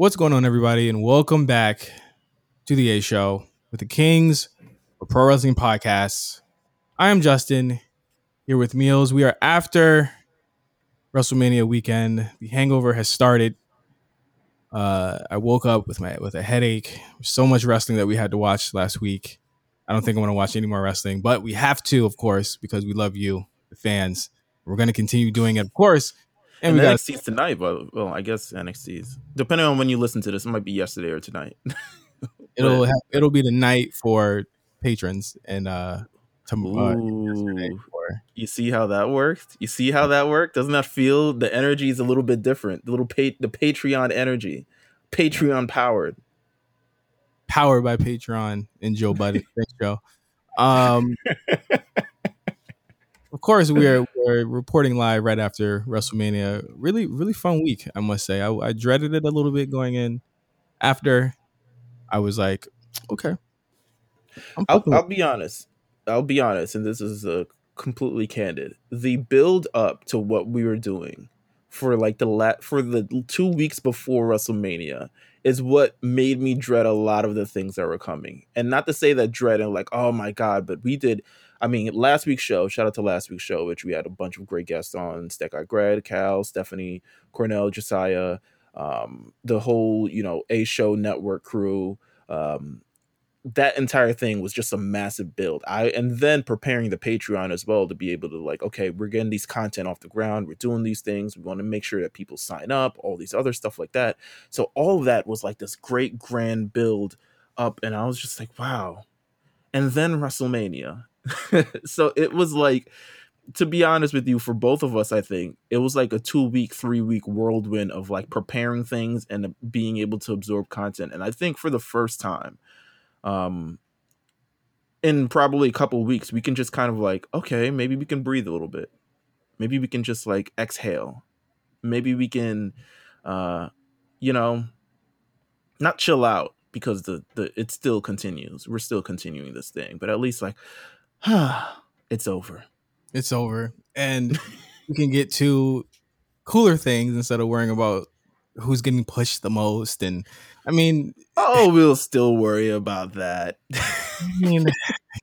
What's going on, everybody, and welcome back to the A Show with the Kings of Pro Wrestling Podcasts. I am Justin here with Meelz. We are after WrestleMania weekend. The hangover has started. Uh, I woke up with my with a headache. So much wrestling that we had to watch last week. I don't think I'm going to watch any more wrestling, but we have to, of course, because we love you, the fans. We're going to continue doing it, of course. And, and we NXT's got tonight, but well, I guess NXT's depending on when you listen to this, it might be yesterday or tonight. it'll have, it'll be the night for patrons and uh, to, uh you see how that worked? You see how that worked? Doesn't that feel the energy is a little bit different? The little pa- the Patreon energy, Patreon powered, powered by Patreon and Joe Budden. Thanks, Joe. Um, of course, we are we're reporting live right after WrestleMania. Really, really fun week, I must say. I, I dreaded it a little bit going in. After, I was like, okay. I'll, I'll be honest. I'll be honest, and this is a completely candid. The build up to what we were doing for like the la- for the two weeks before WrestleMania is what made me dread a lot of the things that were coming. And not to say that dread and like, oh my god, but we did I mean, last week's show, shout out to last week's show, which we had a bunch of great guests on Stack Guy Greg, Cal, Stephanie, Cornell, Josiah, um, the whole, you know, A Show Network crew. Um, that entire thing was just a massive build. I and then preparing the Patreon as well to be able to like, okay, we're getting these content off the ground, we're doing these things, we want to make sure that people sign up, all these other stuff like that. So all of that was like this great grand build up, and I was just like, wow. And then WrestleMania, so it was like to be honest with you for both of us i think it was like a two week three week whirlwind of like preparing things and being able to absorb content. And i think for the first time um in probably a couple weeks we can just kind of like okay maybe we can breathe a little bit. Maybe we can just like exhale. Maybe we can uh you know not chill out because the the it still continues. We're still continuing this thing. But at least like it's over. It's over. And we can get to cooler things instead of worrying about who's getting pushed the most. And I mean, oh, we'll still worry about that. I mean,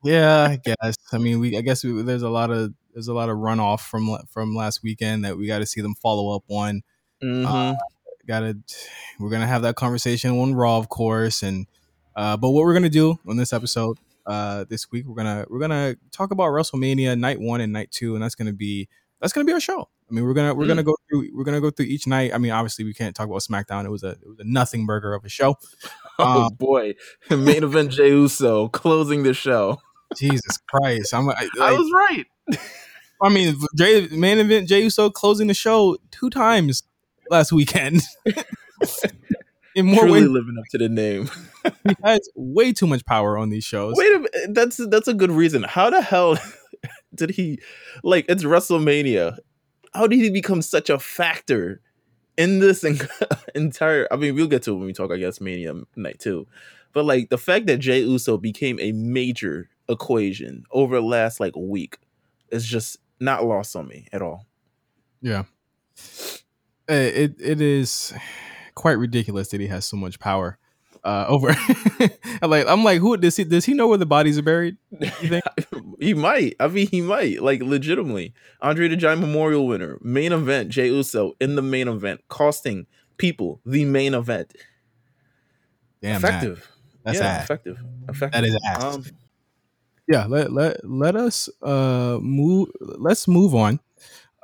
yeah, I guess. I mean, we, I guess we, there's a lot of, there's a lot of runoff from, from last weekend that we got to see them follow up on. Mm-hmm. Uh, gotta, we're going to have that conversation on Raw, of course. And, uh, but what we're going to do on this episode uh, this week. We're gonna we're gonna talk about WrestleMania night one and night two, and that's gonna be that's gonna be our show. I mean, we're gonna we're mm. gonna go through we're gonna go through each night. I mean, obviously we can't talk about SmackDown. It was a it was a nothing burger of a show. Oh um, boy, main event Jey Uso closing the show. Jesus Christ, I'm I, I was right. I mean, Jay, main event Jey Uso closing the show two times last weekend. In more Truly ways, living up to the name. he has way two much power on these shows. Wait a minute, that's that's a good reason. How the hell did he like? It's WrestleMania. How did he become such a factor in this entire? I mean, we'll get to it when we talk. I guess Mania night too, but like the fact that Jey Uso became a major equation over the last like week is just not lost on me at all. Yeah, eh, it it is quite ridiculous that he has so much power uh, over. I'm like, I'm like, who does he? Does he know where the bodies are buried? You think he might? I mean, he might. Like, legitimately, Andre the Giant Memorial winner, main event, Jey Uso in the main event, costing people the main event. Damn, effective. Man. That's yeah, effective. Effective. That is ass. Um, yeah, let let let us uh move. Let's move on.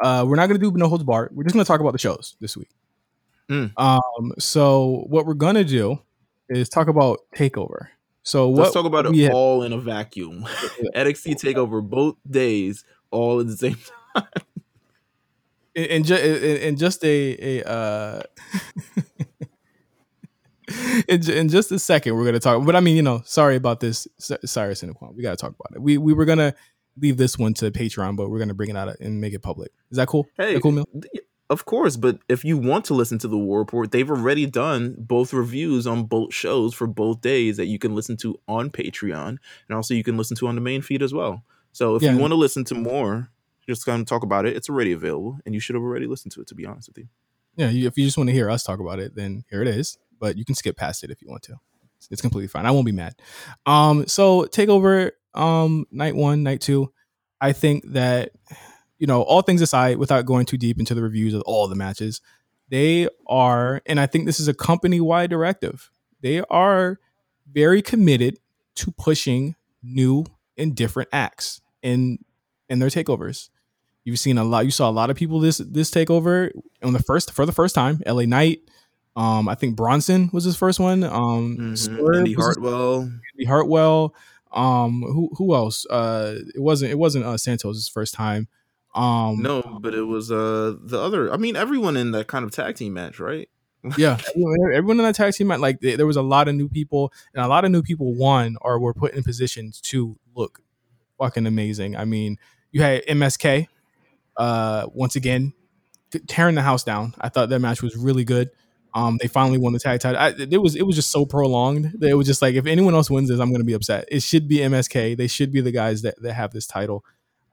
Uh, we're not gonna do no holds bar. We're just gonna talk about the shows this week. Mm. Um, so what we're gonna do is talk about Takeover. So let's talk about it have, all in a vacuum. NXT Takeover both days, all at the same time. In, in, ju- in, just a a uh, in, in, just a second we're gonna talk. But I mean, you know, sorry about this, Cyrus and Aquan. We gotta talk about it. We we were gonna leave this one to Patreon, but we're gonna bring it out and make it public. Is that cool? Hey, that cool, Mill? Of course, but if you want to listen to the War Report, they've already done both reviews on both shows for both days that you can listen to on Patreon, and also you can listen to on the main feed as well. So if yeah. you want to listen to more, just kind of talk about it, it's already available, and you should have already listened to it. To be honest with you, yeah. if you just want to hear us talk about it, then here it is. but you can skip past it if you want to. It's completely fine. I won't be mad. Um, so takeover um night one, night two. I think that you know, all things aside, without going too deep into the reviews of all the matches, they are, and I think this is a company wide directive. They are very committed to pushing new and different acts in in their takeovers. You've seen a lot. You saw a lot of people this this takeover on the first for the first time. LA Knight, um, I think Bronson was his first one. Um, mm-hmm. Indy Hartwell, Indy Hartwell. Um, who who else? Uh, it wasn't it wasn't uh, Santos' first time. Um, no, but it was uh the other. I mean, everyone in that kind of tag team match, right? yeah, everyone in that tag team match, like there was a lot of new people, and a lot of new people won or were put in positions to look fucking amazing. I mean, you had MSK, uh, once again tearing the house down. I thought that match was really good. Um, they finally won the tag title. I, it was it was just so prolonged that it was just like if anyone else wins this, I'm going to be upset. It should be MSK. They should be the guys that that have this title.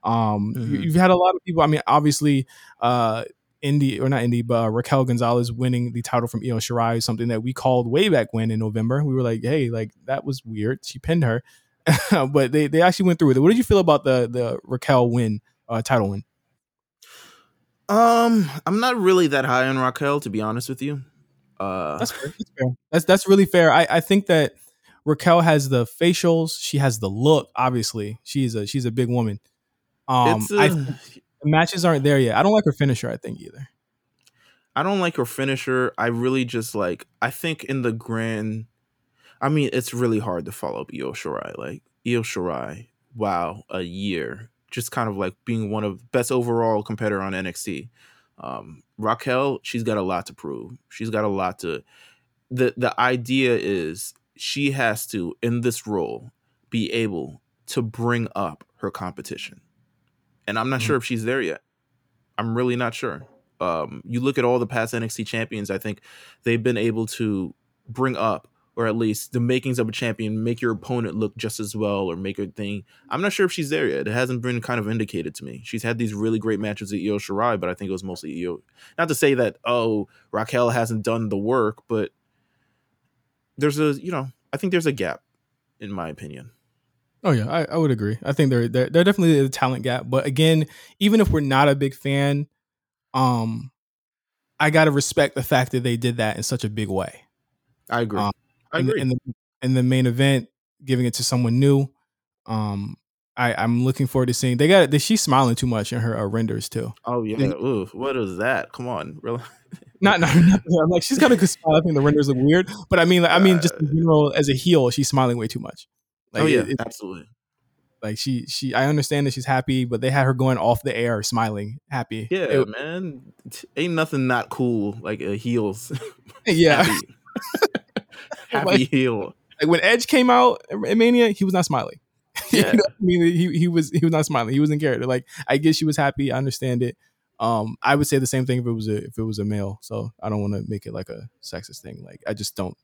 Um, mm-hmm. you, have had a lot of people. I mean, obviously, uh, Indy or not Indy, but uh, Raquel Gonzalez winning the title from Io Shirai is something that we called way back when in November. We were like, hey, like that was weird. She pinned her, but they they actually went through with it. What did you feel about the the Raquel win, uh, title win? Um, I'm not really that high on Raquel, to be honest with you. Uh, that's fair. That's fair. That's that's really fair. I I think that Raquel has the facials. She has the look. Obviously, she's a she's a big woman. Um, I the matches aren't there yet. I don't like her finisher. I think either. I don't like her finisher. I really just like. I think in the grand, I mean, it's really hard to follow up Io Shirai. Like Io Shirai, wow, a year, just kind of like being one of best overall competitor on NXT. Um, Raquel, she's got a lot to prove. She's got a lot to. the The idea is she has to in this role be able to bring up her competition and I'm not mm-hmm. sure if she's there yet. I'm really not sure. Um, you look at all the past NXT champions, I think they've been able to bring up, or at least the makings of a champion, make your opponent look just as well, or make her thing. I'm not sure if she's there yet. It hasn't been kind of indicated to me. She's had these really great matches with Io Shirai, but I think it was mostly Io. Not to say that oh Raquel hasn't done the work, but there's a you know I think there's a gap, in my opinion. Oh yeah, I, I would agree. I think there there there definitely is a talent gap, but again, even if we're not a big fan, um, I gotta respect the fact that they did that in such a big way. I agree. Um, I agree. In the, in the, in the main event, giving it to someone new. Um, I I'm looking forward to seeing. They got. She's smiling too much in her uh, renders too. Oh yeah. And, Ooh, what is that? Come on, really. not, not, not I'm like she's got a good smile. I think the renders look weird, but I mean, like, I mean, just in general, as a heel, she's smiling way too much. Like, oh yeah, it, absolutely. Like she, she, I understand that she's happy, but they had her going off the air, smiling, happy. Yeah, it, man, ain't nothing not cool like a heels. Yeah, happy, happy like, heel. Like when Edge came out in Mania, he was not smiling. Yeah. you know I mean, he he was he was not smiling. He was in character. Like I guess she was happy. I understand it. Um, I would say the same thing if it was a if it was a male. So I don't want to make it like a sexist thing. Like I just don't.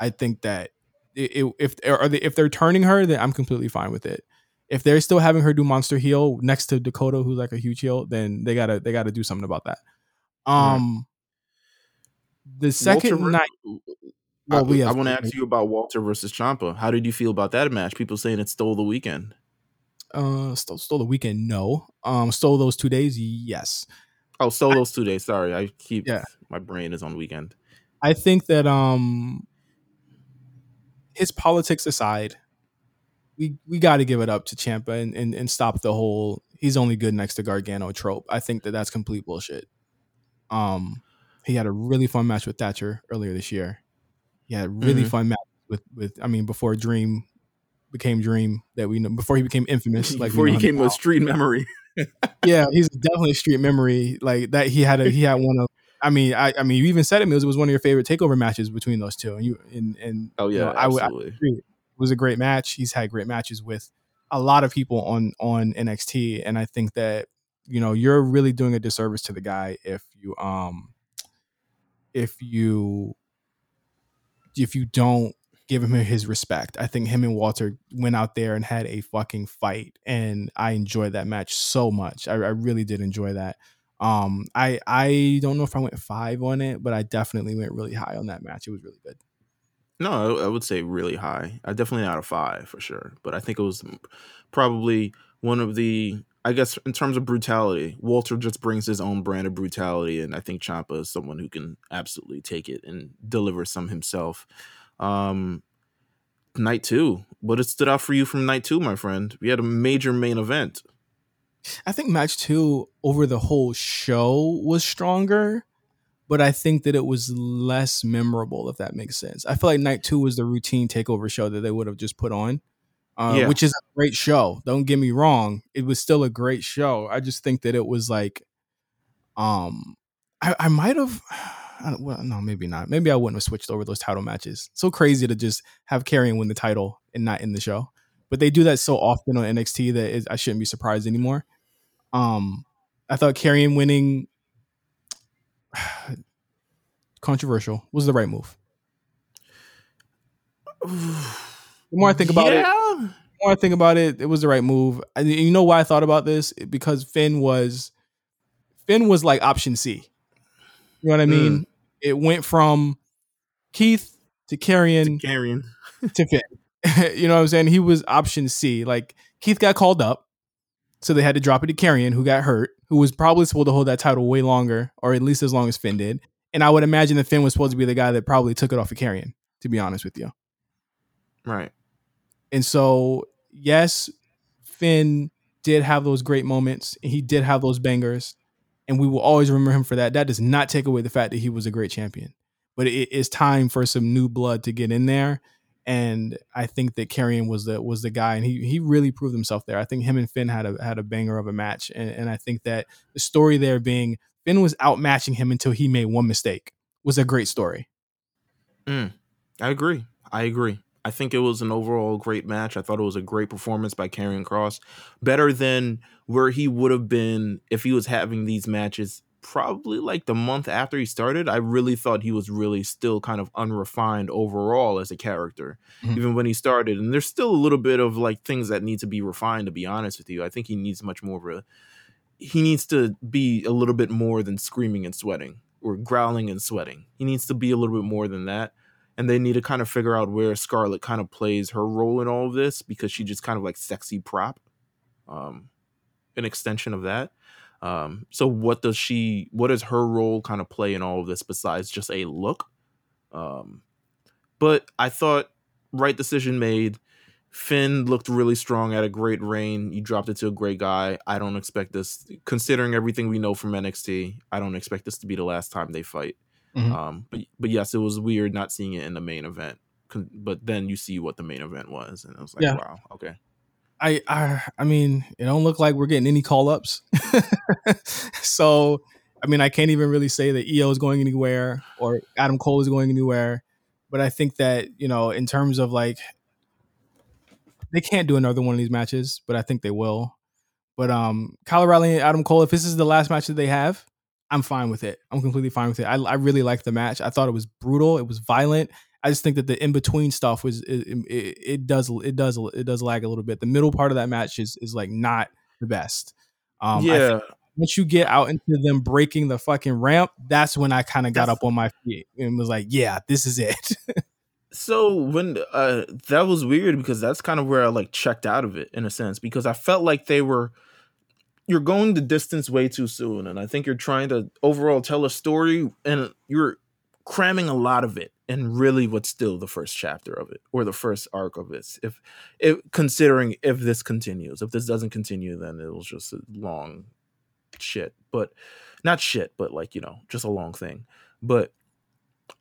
I think that it, if or they, if they're turning her, then I'm completely fine with it. If they're still having her do monster heel next to Dakota, who's like a huge heel, then they gotta they gotta do something about that. Um, the second Walter, night. Well, I, I want to ask you about Walter versus Ciampa. How did you feel about that match? People saying it stole the weekend. Uh, stole, stole the weekend. No. Um, stole those two days. Yes. Oh, stole I, those two days. Sorry, I keep. Yeah. My brain is on weekend. I think that um his politics aside, we we got to give it up to Ciampa and, and and stop the whole he's only good next to Gargano trope. I think that that's complete bullshit. Um, he had a really fun match with Thatcher earlier this year. He had a really mm-hmm. fun match with with I mean before Dream became Dream that we know before he became infamous like before he became a street memory. yeah, he's definitely a street memory like that. He had a he had one of I mean, I, I mean, you even said it, Mills. It was one of your favorite takeover matches between those two, and you and and oh yeah, you know, I would agree. It was a great match. He's had great matches with a lot of people on on NXT, and I think that you know you're really doing a disservice to the guy if you um if you if you don't give him his respect. I think him and Walter went out there and had a fucking fight, and I enjoyed that match so much. I, I really did enjoy that. Um, I I don't know if I went five on it, but I definitely went really high on that match. It was really good. No, I would say really high. I definitely not a five for sure, but I think it was probably one of the. I guess in terms of brutality, Walter just brings his own brand of brutality, and I think Ciampa is someone who can absolutely take it and deliver some himself. Um, night two, what it stood out for you from night two, my friend? We had a major main event. I think match two over the whole show was stronger, but I think that it was less memorable, if that makes sense. I feel like night two was the routine takeover show that they would have just put on, uh, yeah. which is a great show. Don't get me wrong; it was still a great show. I just think that it was like, um, I, I might have. well, no, maybe not. Maybe I wouldn't have switched over those title matches. So crazy to just have Karrion win the title and not in the show but they do that so often on NXT that it, I shouldn't be surprised anymore. Um, I thought Karrion winning controversial was the right move. The more I think about yeah. it, the more I think about it, it was the right move. And you know why I thought about this? Because Finn was Finn was like option C. You know what I mean? Mm. It went from Keith to Karrion to to Finn. you know what I'm saying? He was option C. Like Keith got called up, so they had to drop it to Karrion, who got hurt, who was probably supposed to hold that title way longer, or at least as long as Finn did. And I would imagine that Finn was supposed to be the guy that probably took it off of Karrion, to be honest with you. Right. And so, yes, Finn did have those great moments. He did have those bangers, and we will always remember him for that. That does not take away the fact that he was a great champion. But it is time for some new blood to get in there and I think that Karrion was the was the guy, and he he really proved himself there. I think him and Finn had a had a banger of a match, and, and I think that the story there being Finn was outmatching him until he made one mistake was a great story. Mm, I agree. I agree. I think it was an overall great match. I thought it was a great performance by Karrion Kross, better than where he would have been if he was having these matches probably like the month after he started, I really thought he was really still kind of unrefined overall as a character, mm-hmm. even when he started. And there's still a little bit of like things that need to be refined, to be honest with you. I think he needs much more of a, he needs to be a little bit more than screaming and sweating or growling and sweating. He needs to be a little bit more than that. And they need to kind of figure out where Scarlett kind of plays her role in all of this because she just kind of like sexy prop, um, an extension of that um, so what does she what does her role kind of play in all of this besides just a look? Um, but I thought right decision made. Finn looked really strong at a great reign. You dropped it to a great guy. I don't expect this, considering everything we know from NXT. I don't expect this to be the last time they fight. Mm-hmm. Um, but but yes, it was weird not seeing it in the main event. But then you see what the main event was, and I was like, yeah. wow, okay. I, I I mean, it don't look like we're getting any call ups. so, I mean, I can't even really say that Io is going anywhere or Adam Cole is going anywhere. But I think that you know, in terms of like, they can't do another one of these matches, but I think they will. But um, Kyle O'Reilly and Adam Cole, if this is the last match that they have, I'm fine with it. I'm completely fine with it. I, I really like the match. I thought it was brutal. It was violent. I just think that the in between stuff was it, it, it, does it does it does lag a little bit. The middle part of that match is is like not the best. Um, yeah. Once you get out into them breaking the fucking ramp, that's when I kind of got up on my feet and was like, "Yeah, this is it." so when uh, that was weird because that's kind of where I like checked out of it in a sense because I felt like they were you're going the distance way too soon and I think you're trying to overall tell a story and you're cramming a lot of it and really what's still the first chapter of it or the first arc of this. If if considering if this continues if this doesn't continue then it'll just a long shit but not shit but like you know just a long thing. But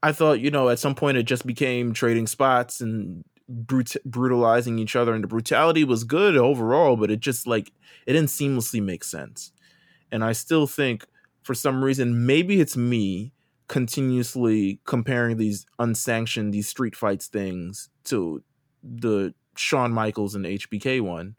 i thought you know at some point it just became trading spots and brut- brutalizing each other and the brutality was good overall but it just like it didn't seamlessly make sense. And i still think for some reason maybe it's me continuously comparing these unsanctioned these street fights things to the Shawn Michaels and HBK one.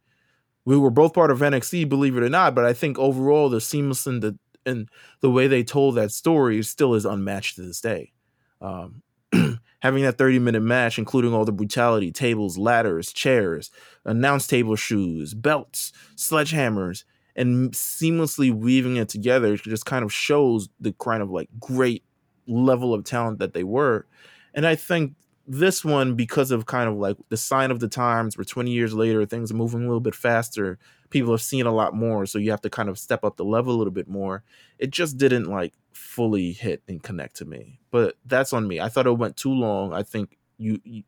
We were both part of NXT, believe it or not, but I think overall the seamless and the and the way they told that story still is unmatched to this day. Um, having that 30 minute match, including all the brutality, tables, ladders, chairs, announce table shoes, belts, sledgehammers, and seamlessly weaving it together just kind of shows the kind of like great level of talent that they were. And I think this one, because of kind of like the sign of the times, where 20 years later things are moving a little bit faster, people have seen a lot more, so you have to kind of step up the level a little bit more. It just didn't like fully hit and connect to me. But that's on me. I thought it went too long. I think you, you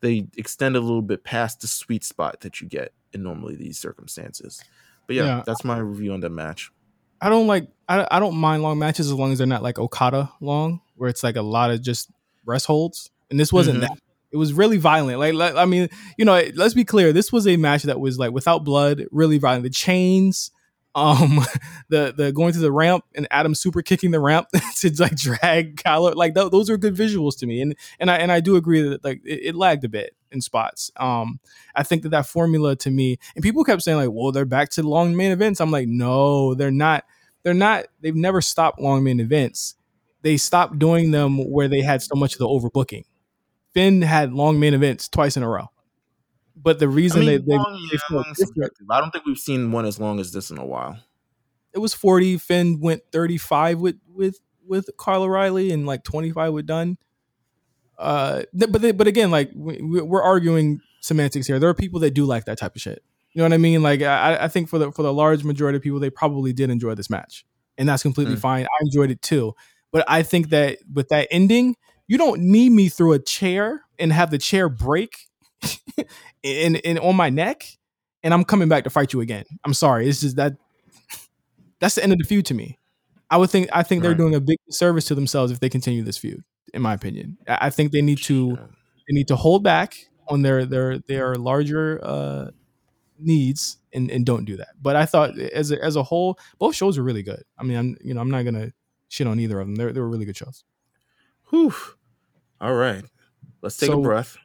they extended a little bit past the sweet spot that you get in normally these circumstances. But yeah, yeah. that's my review on the match. I don't like I, I don't mind long matches as long as they're not like Okada long, where it's like a lot of just rest holds. And this wasn't mm-hmm. that. It was really violent. Like, like I mean, you know, let's be clear. This was a match that was like without blood, really violent. The chains, um, the the going to the ramp and Adam super kicking the ramp to like drag Kyler. Like th- those are good visuals to me. And and I and I do agree that like it, it lagged a bit in spots. Um, I think that that formula to me, and people kept saying like, well, they're back to long main events. I'm like, no, they're not. They're not. They've never stopped long main events. They stopped doing them where they had so much of the overbooking. Finn had long main events twice in a row. But the reason I mean, they, long, they, yeah, I don't think we've seen one as long as this in a while. It was 40. Finn went 35 with with with Kyle O'Reilly and like 25 with Dunne. Uh, but they, but again, like we, we're arguing semantics here. There are people that do like that type of shit. You know what I mean? Like I, I think for the for the large majority of people, they probably did enjoy this match, and that's completely mm. fine. I enjoyed it too. But I think that with that ending, you don't need me through a chair and have the chair break in in on my neck, and I'm coming back to fight you again. I'm sorry. It's just that that's the end of the feud to me. I would think I think right. they're doing a big service to themselves if they continue this feud. In my opinion, I think they need to they need to hold back on their their their larger uh, needs and, and don't do that. But I thought as a, as a whole, both shows were really good. I mean, I'm you know I'm not gonna shit on either of them. They they were really good shows. Whew. All right, let's take so, a breath.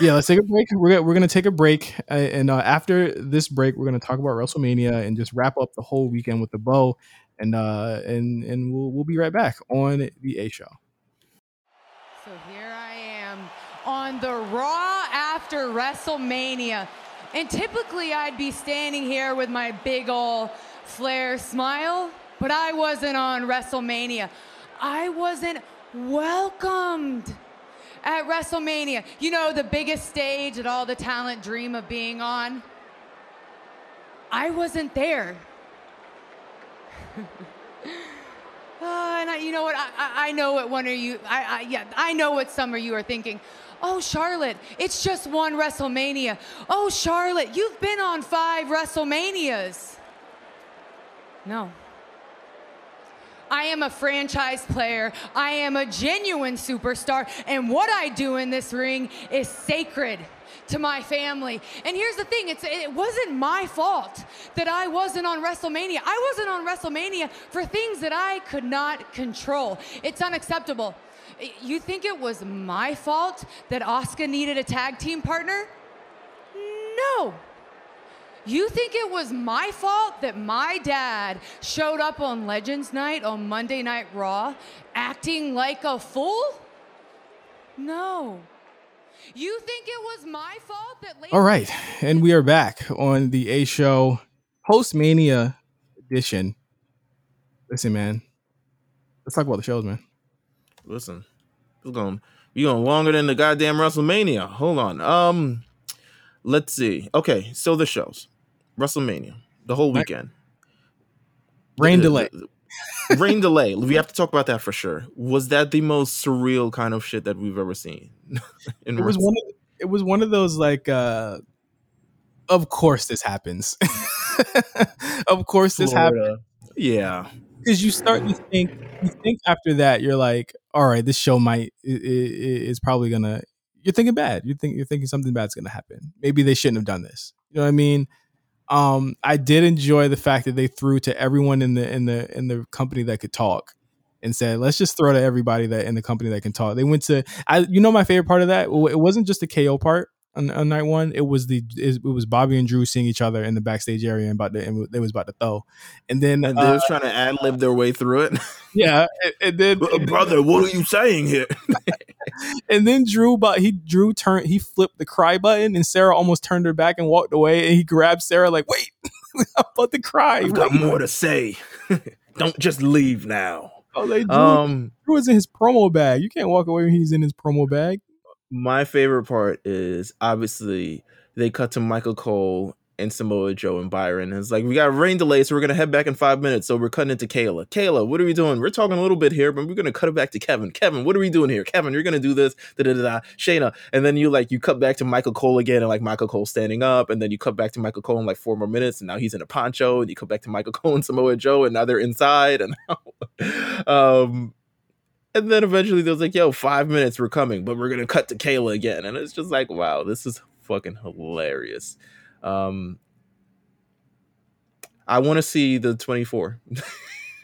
yeah, let's take a break. We're gonna, we're gonna take a break, uh, and uh, after this break, we're gonna talk about WrestleMania and just wrap up the whole weekend with the bow, and uh, and and we'll we'll be right back on the A Show. So here I am on the Raw after WrestleMania, and typically I'd be standing here with my big ol' Flair smile, but I wasn't on WrestleMania. I wasn't welcomed at WrestleMania. You know, the biggest stage that all the talent dream of being on. I wasn't there. Uh, and I, you know what? I, I, know what one of you. I, I, yeah, I know what some of you are thinking. Oh, Charlotte, it's just one WrestleMania. Oh, Charlotte, you've been on five WrestleManias. No, I am a franchise player. I am a genuine superstar. And what I do in this ring is sacred to my family. And here's the thing it's, it wasn't my fault that I wasn't on WrestleMania. I wasn't on WrestleMania for things that I could not control. It's unacceptable. You think it was my fault that Asuka needed a tag team partner? No. You think it was my fault that my dad showed up on Legends Night on Monday Night Raw acting like a fool? No. You think it was my fault that All right, and we are back on the A show post Mania edition. Listen, man. Let's talk about the shows, man. Listen. We're going we going longer than the goddamn WrestleMania. Hold on. Um let's see. Okay, so the shows. WrestleMania, the whole weekend. Rain the, delay. The, the, rain delay. We have to talk about that for sure. Was that the most surreal kind of shit that we've ever seen? it was one. Of, it was one of those like. uh Of course, this happens. of course, this Florida. happens. Yeah, because you start to think. You think after that, you're like, all right, this show might is probably gonna. You're thinking bad. You think you're thinking something bad's gonna happen. Maybe they shouldn't have done this. You know what I mean? Um, I did enjoy the fact that they threw to everyone in the in the in the company that could talk and said, let's just throw to everybody that in the company that can talk. They went to I you know my favorite part of that? It wasn't just the KO part on, on night one. It was the it, was Bobby and Drew seeing each other in the backstage area and about to and they was about to throw. And then and they uh, was trying to ad lib their way through it. Yeah. And, and then brother, what are you saying here? and then Drew, but he Drew turned, he flipped the cry button, and Sarah almost turned her back and walked away. And he grabbed Sarah like, "Wait, I'm about to cry. I've got more to say. Don't just leave now. Oh, they Drew, um, Drew was in his promo bag. You can't walk away when he's in his promo bag. My favorite part is obviously they cut to Michael Cole and Samoa Joe and Byron. It's like, we got rain delay, so we're gonna head back in five minutes. So we're cutting into Kayla. Kayla, what are we doing? We're talking a little bit here, but we're gonna cut it back to Kevin. Kevin, what are we doing here? Kevin, you're gonna do this, da da da. Shayna. And then you like you cut back to Michael Cole again, and like Michael Cole standing up, and then you cut back to Michael Cole in like four more minutes, and now he's in a poncho, and you cut back to Michael Cole and Samoa Joe, and now they're inside, and um and then eventually they was like, yo, five minutes, we're coming, but we're gonna cut to Kayla again. And it's just like, wow, this is fucking hilarious. Um I want to see the 24.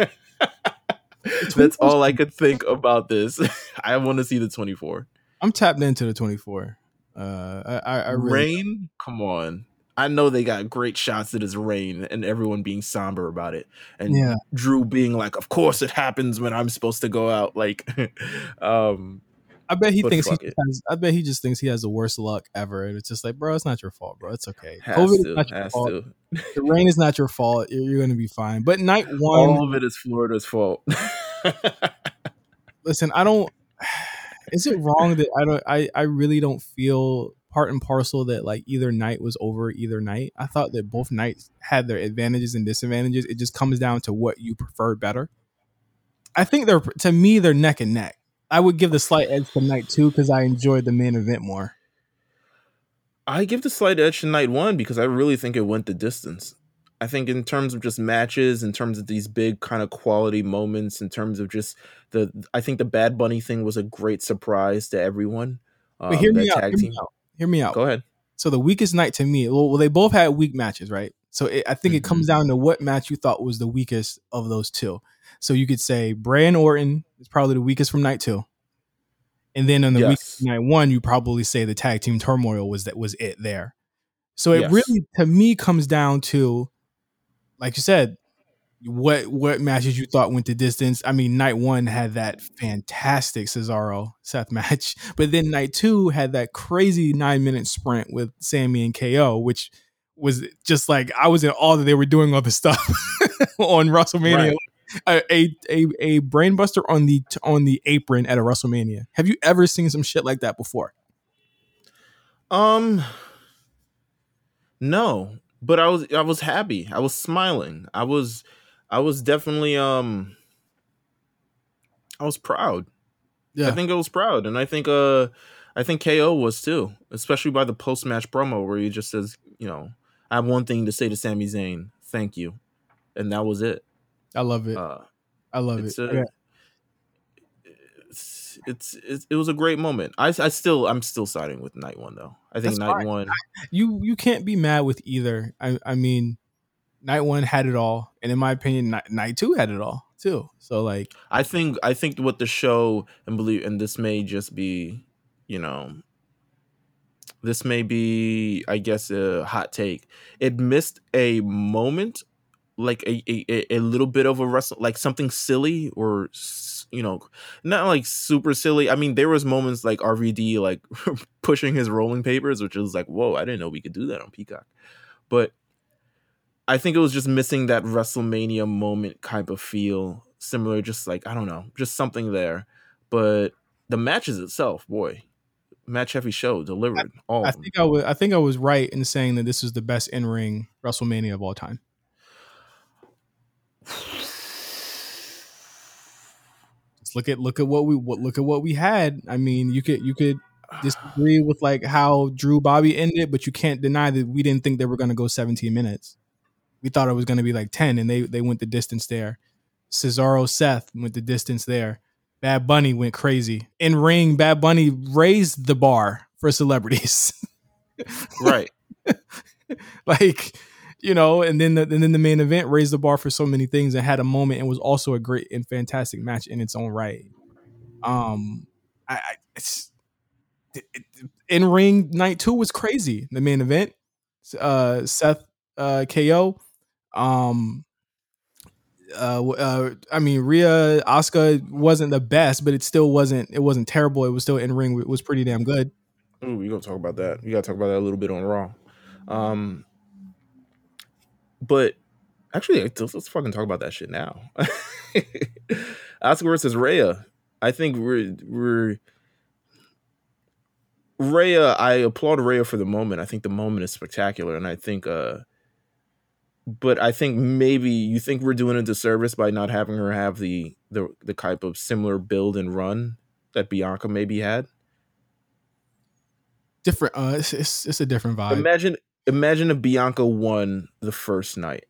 That's all I could think about this. I want to see the 24. I'm tapped into the 24. Uh, I, I really rain. Come on. I know they got great shots that is rain and everyone being somber about it, and yeah. Drew being like, "Of course it happens when I'm supposed to go out." Like, um, I bet he thinks he has, I bet he just thinks he has the worst luck ever, and it's just like, bro, it's not your fault, bro. It's okay. Has COVID to, is not your fault. the rain is not your fault. You're, you're going to be fine. But night one, all of it is Florida's fault. listen, I don't. Is it wrong that I don't? I I really don't feel part and parcel that like either night was over either night. I thought that both nights had their advantages and disadvantages. It just comes down to what you prefer better. I think they're to me they're neck and neck. I would give the slight edge to night two because I enjoyed the main event more. I give the slight edge to night one because I really think it went the distance. I think in terms of just matches, in terms of these big kind of quality moments, in terms of just the, I think the Bad Bunny thing was a great surprise to everyone. Um, hear, me out, hear me out. Hear me out. Go ahead. So the weakest night to me, well, they both had weak matches, right? So it, I think mm-hmm. it comes mm-hmm. down to what match you thought was the weakest of those two. So you could say Bray and Orton is probably the weakest from night two. And then on the yes. week night one, you probably say the tag team turmoil was that was it there. So it yes. really to me comes down to, like you said, what what matches you thought went the distance. I mean, night one had that fantastic Cesaro Seth match, but then night two had that crazy nine minute sprint with Sami and KO, which was just like I was in awe that they were doing all the stuff on WrestleMania. Right a, a a a brainbuster on the on the apron at a WrestleMania. Have you ever seen some shit like that before? Um, no, but I was I was happy. I was smiling. I was I was definitely um I was proud. Yeah. I think I was proud, and I think uh I think KO was too, especially by the post match promo where he just says, you know, I have one thing to say to Sami Zayn, thank you, and that was it. I love it. Uh, I love it. A, yeah. it's, it's, it's it was a great moment. I I still I'm still siding with night one though. I think That's night fine. one. You you can't be mad with either. I I mean, night one had it all, and in my opinion, night, night two had it all too. So like, I think I think what the show and believe, and this may just be, you know, this may be, I guess, a hot take. It missed a moment like a, a, a little bit of a wrestle like something silly or you know not like super silly i mean there was moments like rvd like pushing his rolling papers which was like whoa i didn't know we could do that on peacock but i think it was just missing that wrestlemania moment type of feel similar just like i don't know just something there but the matches itself boy match heavy show delivered I, all I think I was I think I was right in saying that this is the best in ring WrestleMania of all time. Just look at look at what we what look at what we had. I mean, you could you could disagree with like how Drew Bobby ended, but you can't deny that we didn't think they were going to go 17 minutes. We thought it was going to be like 10, and they they went the distance there. Cesaro Seth went the distance there. Bad Bunny went crazy. In ring, Bad Bunny raised the bar for celebrities. right. like you know, and then the, and then the main event raised the bar for so many things and had a moment and was also a great and fantastic match in its own right. Um, I, I it's it, it, in ring night two was crazy. The main event, uh, Seth uh, KO, um, uh, uh, I mean, Rhea Asuka wasn't the best, but it still wasn't. It wasn't terrible. It was still in ring. It was pretty damn good. Ooh, we gonna talk about that. We gotta talk about that a little bit on Raw. Um, but actually, let's, let's fucking talk about that shit now. Asuka versus Rhea. I think we're we're Rhea. I applaud Rhea for the moment. I think the moment is spectacular, and I think uh but I think maybe you think we're doing a disservice by not having her have the the the type of similar build and run that Bianca maybe had. Different. Uh, it's it's, it's a different vibe. Imagine imagine if Bianca won the first night.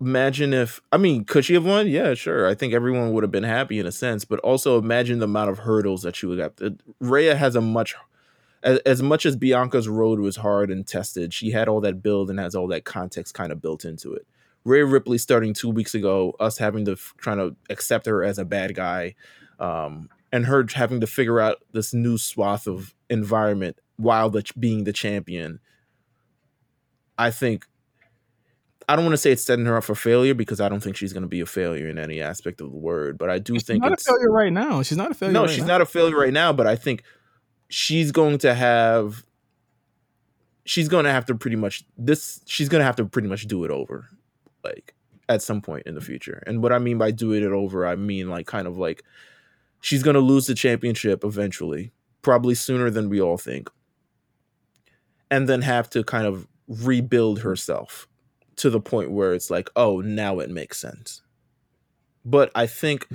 Imagine if I mean, could she have won? Yeah, sure. I think everyone would have been happy in a sense, but also imagine the amount of hurdles that she would have. Rhea has a much as, as much as Bianca's road was hard and tested, she had all that build and has all that context kind of built into it. Rhea Ripley starting two weeks ago, us having to f- trying to accept her as a bad guy, um, and her having to figure out this new swath of environment while the, being the champion. I think I don't want to say it's setting her up for failure because I don't think she's going to be a failure in any aspect of the word. But I do she's think not a failure right now. She's not a failure. No, right she's now. not a failure right now. But I think she's going to have she's going to have to pretty much this she's going to have to pretty much do it over like at some point in the future. And what i mean by doing it over i mean like kind of like she's going to lose the championship eventually probably sooner than we all think and then have to kind of rebuild herself to the point where it's like oh now it makes sense. But i think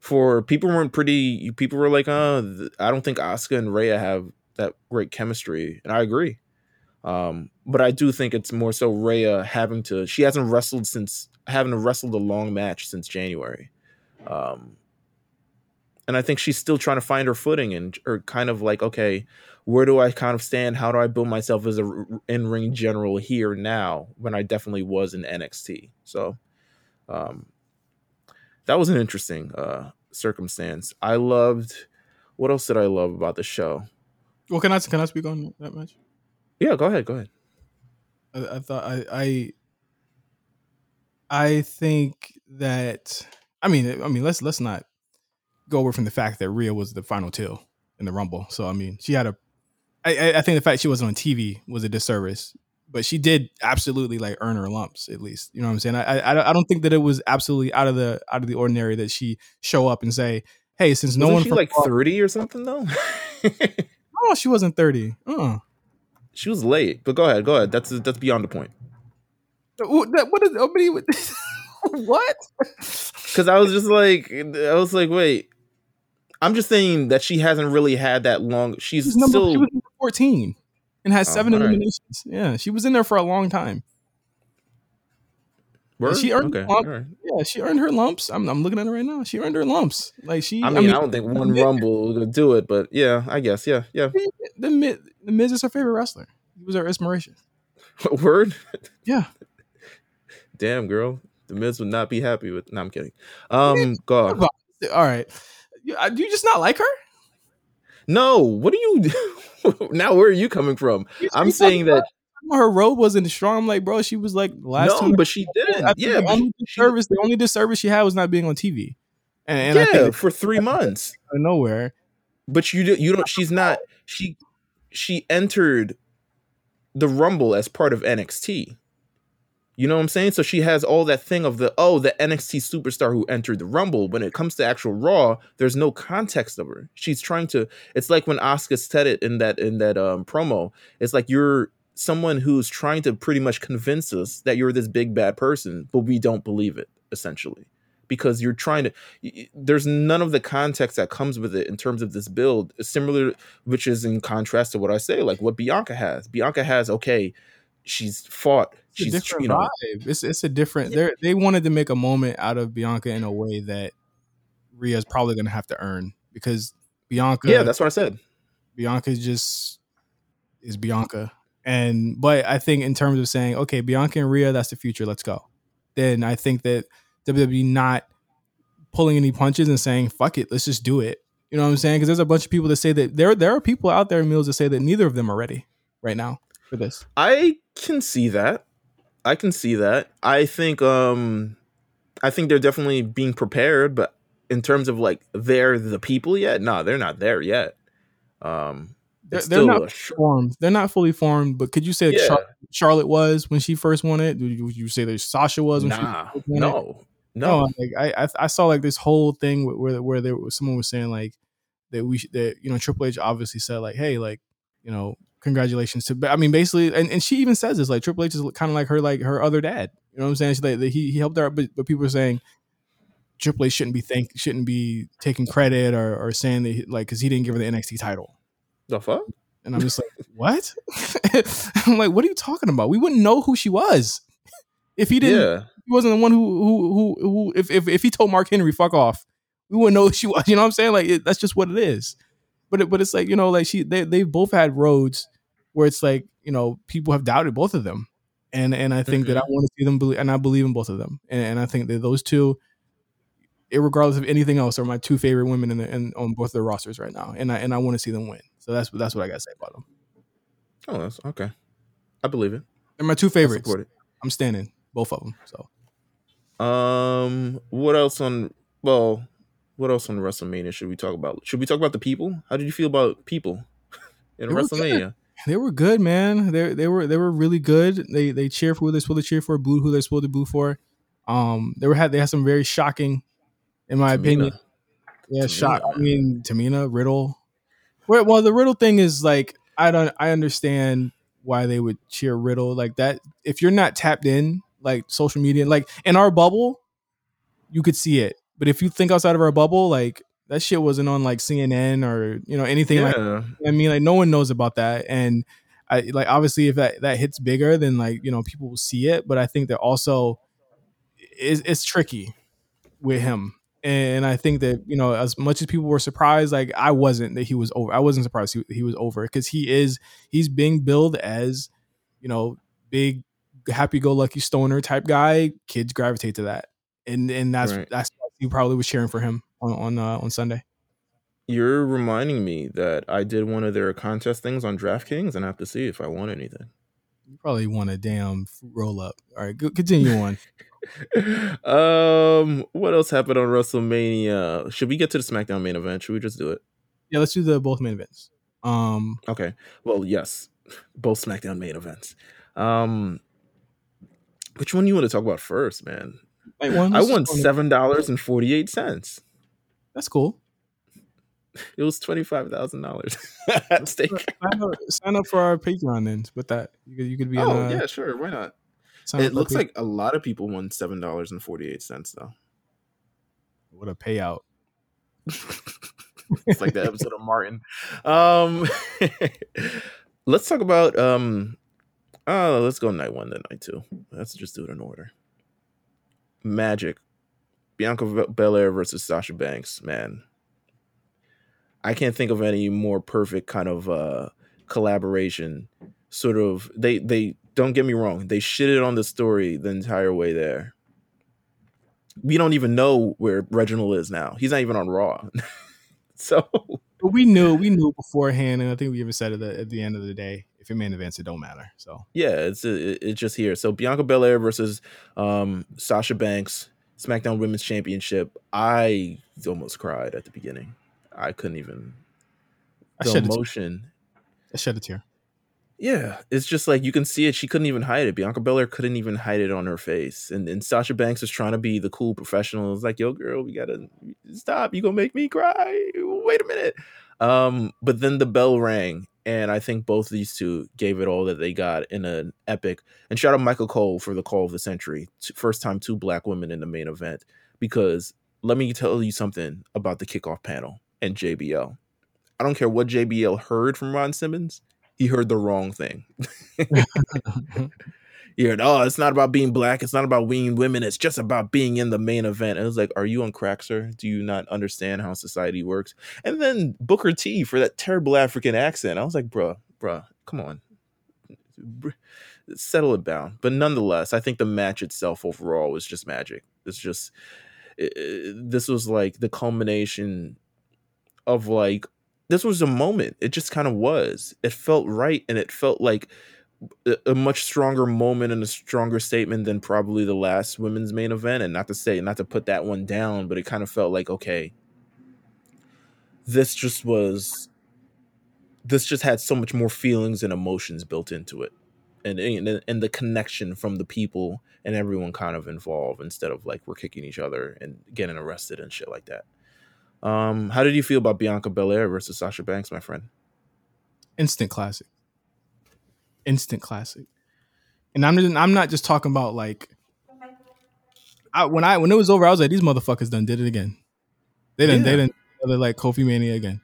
for people weren't pretty people were like uh i don't think Asuka and Rhea have that great chemistry. And i agree. Um but i do think it's more so Rhea having to she hasn't wrestled since having to wrestle a long match since january. Um and i think she's still trying to find her footing and or kind of like okay where do i kind of stand? How do i build myself as a in-ring general here now when i definitely was in nxt so um that was an interesting uh circumstance. I loved what else did I love about the show? Well, can I can I speak on that match? Yeah, go ahead. Go ahead. I, I thought I, I I think that I mean I mean let's let's not go away from the fact that Rhea was the final till in the Rumble. So I mean she had a I, I think the fact she wasn't on TV was a disservice but she did absolutely like earn her lumps at least. You know what I'm saying? I, I I don't think that it was absolutely out of the out of the ordinary that she show up and say, "Hey, since no Wasn't one she like thirty or something though." oh, she wasn't thirty. Uh. She was late, but go ahead, go ahead. That's that's beyond the point. What, what is what? Because I was just like, I was like, wait. I'm just saying that she hasn't really had that long. She's, She's still she was 14 and has Oh, seven right. eliminations. Yeah, she was in there for a long time. Word? she earned okay. right. Yeah, she earned her lumps. I'm, I'm looking at her right now. She earned her lumps. Like she, I mean, I, don't think one the, rumble will do it, but yeah, I guess, yeah, yeah. The, Miz, the Miz is her favorite wrestler. He was her inspiration. Word. Yeah. Damn, girl, the Miz would not be happy with. No, I'm kidding. Um, go on. All right. You, uh, do you just not like her? No, what do you? now, where are you coming from? I'm saying that her road wasn't strong. I'm like, bro, she was like last. no, but she didn't. I Yeah, the only she- disservice, the only disservice she had was not being on TV. And, and yeah, for three months. out of nowhere. But you do, you don't. She's not. She she entered the Rumble as part of NXT. You know what I'm saying? So she has all that thing of the oh, the NXT superstar who entered the Rumble. When it comes to actual Raw, there's no context of her. She's trying to. It's like when Asuka said it in that in that um, promo. It's like you're someone who's trying to pretty much convince us that you're this big bad person, but we don't believe it. Essentially, because you're trying to. There's none of the context that comes with it in terms of this build. Similar, which is in contrast to what I say, like what Bianca has. Bianca has okay. She's fought. It's She's different you know vibe. It's it's a different. They they wanted to make a moment out of Bianca in a way that Rhea's probably going to have to earn because Bianca. yeah. That's what I said. Bianca just is Bianca. And but I think in terms of saying, okay, Bianca and Rhea, that's the future. Let's go. Then I think that WWE not pulling any punches and saying, fuck it, let's just do it. You know what I'm saying? Because there's a bunch of people that say that there there are people out there, in Mills, that say that neither of them are ready right now for this. I can see that. I can see that. I think um I think they're definitely being prepared, but in terms of like they're the people yet, no, they're not there yet. Um They're, they're not sh- formed. They're not fully formed. But could you say yeah. Char- Charlotte was when she first won it? Would you, would you say that Sasha was? When nah, she no, it? no. No, like I, I, I saw like this whole thing where where there was someone was saying like that we that you know Triple H obviously said like hey like you know congratulations to I mean basically and, and she even says this like Triple H is kind of like her like her other dad. You know what I'm saying? She, like, he he helped her but, but people are saying Triple H shouldn't be thank shouldn't be taking credit or, or saying that he, like because he didn't give her the NXT title. The fuck? And I'm just like what? I'm like what are you talking about? We wouldn't know who she was if he didn't yeah. he wasn't the one who who who, who if, if if he told Mark Henry fuck off we wouldn't know who she was. You know what I'm saying? Like it, that's just what it is. But it, but it's like you know like she they they both had roads where it's like you know people have doubted both of them, and and I think mm-hmm. that I mm-hmm. want to see them believe, and I believe in both of them, and, and I think that those two, regardless of anything else, are my two favorite women in the in, on both their rosters right now, and I and I want to see them win. So that's that's what I got to say about them. Oh, that's okay. I believe it. They're my two favorites. I'm standing both of them. So, um, what else on? Well, what else on WrestleMania should we talk about? Should we talk about the people? How did you feel about people in they WrestleMania? They were good, man. They they were they were really good. They they cheer for who they're supposed to cheer for, boo who they're supposed to boo for. Um, they were had they had some very shocking, in my Tamina. opinion. Yeah, Tamina, shock. Man. I mean, Tamina Riddle. Well, well, the Riddle thing is like I don't I understand why they would cheer Riddle like that. If you're not tapped in, like social media, like in our bubble, you could see it. But if you think outside of our bubble, like that shit wasn't on like CNN or you know anything yeah. like. I mean, like no one knows about that, and I like obviously if that that hits bigger, then like you know people will see it. But I think that also it's, it's tricky with him, and I think that you know as much as people were surprised, like I wasn't that he was over. I wasn't surprised he, he was over because he is he's being billed as you know big happy-go-lucky stoner type guy. Kids gravitate to that, and and that's right. that's you probably was cheering for him on on uh, on Sunday. You're reminding me that I did one of their contest things on DraftKings, and I have to see if I won anything. You probably won a damn roll up. All right, continue on. um, what else happened on WrestleMania? Should we get to the SmackDown main event? Should we just do it? Yeah, let's do the both main events. Um, okay. Well, yes, both SmackDown main events. Um, which one do you want to talk about first, man? Wait, I won seven dollars and forty eight cents. That's cool. It was twenty five thousand dollars at stake. Sign up, sign up, for our Patreon then. With that, you could, you could be. Oh in, uh, yeah, sure. Why not? It looks like a lot of people won seven dollars and forty eight cents though. What a payout! it's like the episode of Martin. Um, let's talk about um. Oh, let's go night one then night two. Let's just do it in order. Magic, Bianca Belair versus Sasha Banks, man. I can't think of any more perfect kind of uh collaboration. Sort of they they don't get me wrong, they shitted on the story the entire way there. We don't even know where Reginald is now. He's not even on Raw. so but we knew we knew beforehand, and I think we even said it at the end of the day. If it main events, it don't matter. So yeah, it's it's just here. So Bianca Belair versus um, Sasha Banks, SmackDown Women's Championship. I almost cried at the beginning. I couldn't even. The I emotion. I shed a tear. Yeah, it's just like you can see it. She couldn't even hide it. Bianca Belair couldn't even hide it on her face, and and Sasha Banks was trying to be the cool professional. It's like, yo, girl, we gotta stop. You gonna make me cry? Wait a minute. Um, but then the bell rang, and I think both of these two gave it all that they got in an epic. And shout out Michael Cole for the call of the century. First time two black women in the main event. Because let me tell you something about the kickoff panel and JBL. I don't care what JBL heard from Ron Simmons he heard the wrong thing. he heard, oh, it's not about being black. It's not about being women. It's just about being in the main event. And it was like, are you on crack, sir? Do you not understand how society works? And then Booker T for that terrible African accent. I was like, bruh, bruh, come on. Settle it down. But nonetheless, I think the match itself overall was just magic. It's just, it, it, this was like the culmination of like this was a moment. It just kind of was. It felt right, and it felt like a much stronger moment and a stronger statement than probably the last women's main event. And not to say, not to put that one down, but it kind of felt like okay, this just was this just had so much more feelings and emotions built into it, and and, and the connection from the people and everyone kind of involved instead of like we're kicking each other and getting arrested and shit like that. Um, how did you feel about Bianca Belair versus Sasha Banks, my friend? Instant classic. Instant classic. And I'm just, I'm not just talking about like I, when I when it was over, I was like, these motherfuckers done did it again. They didn't yeah. they didn't like Kofi Mania again.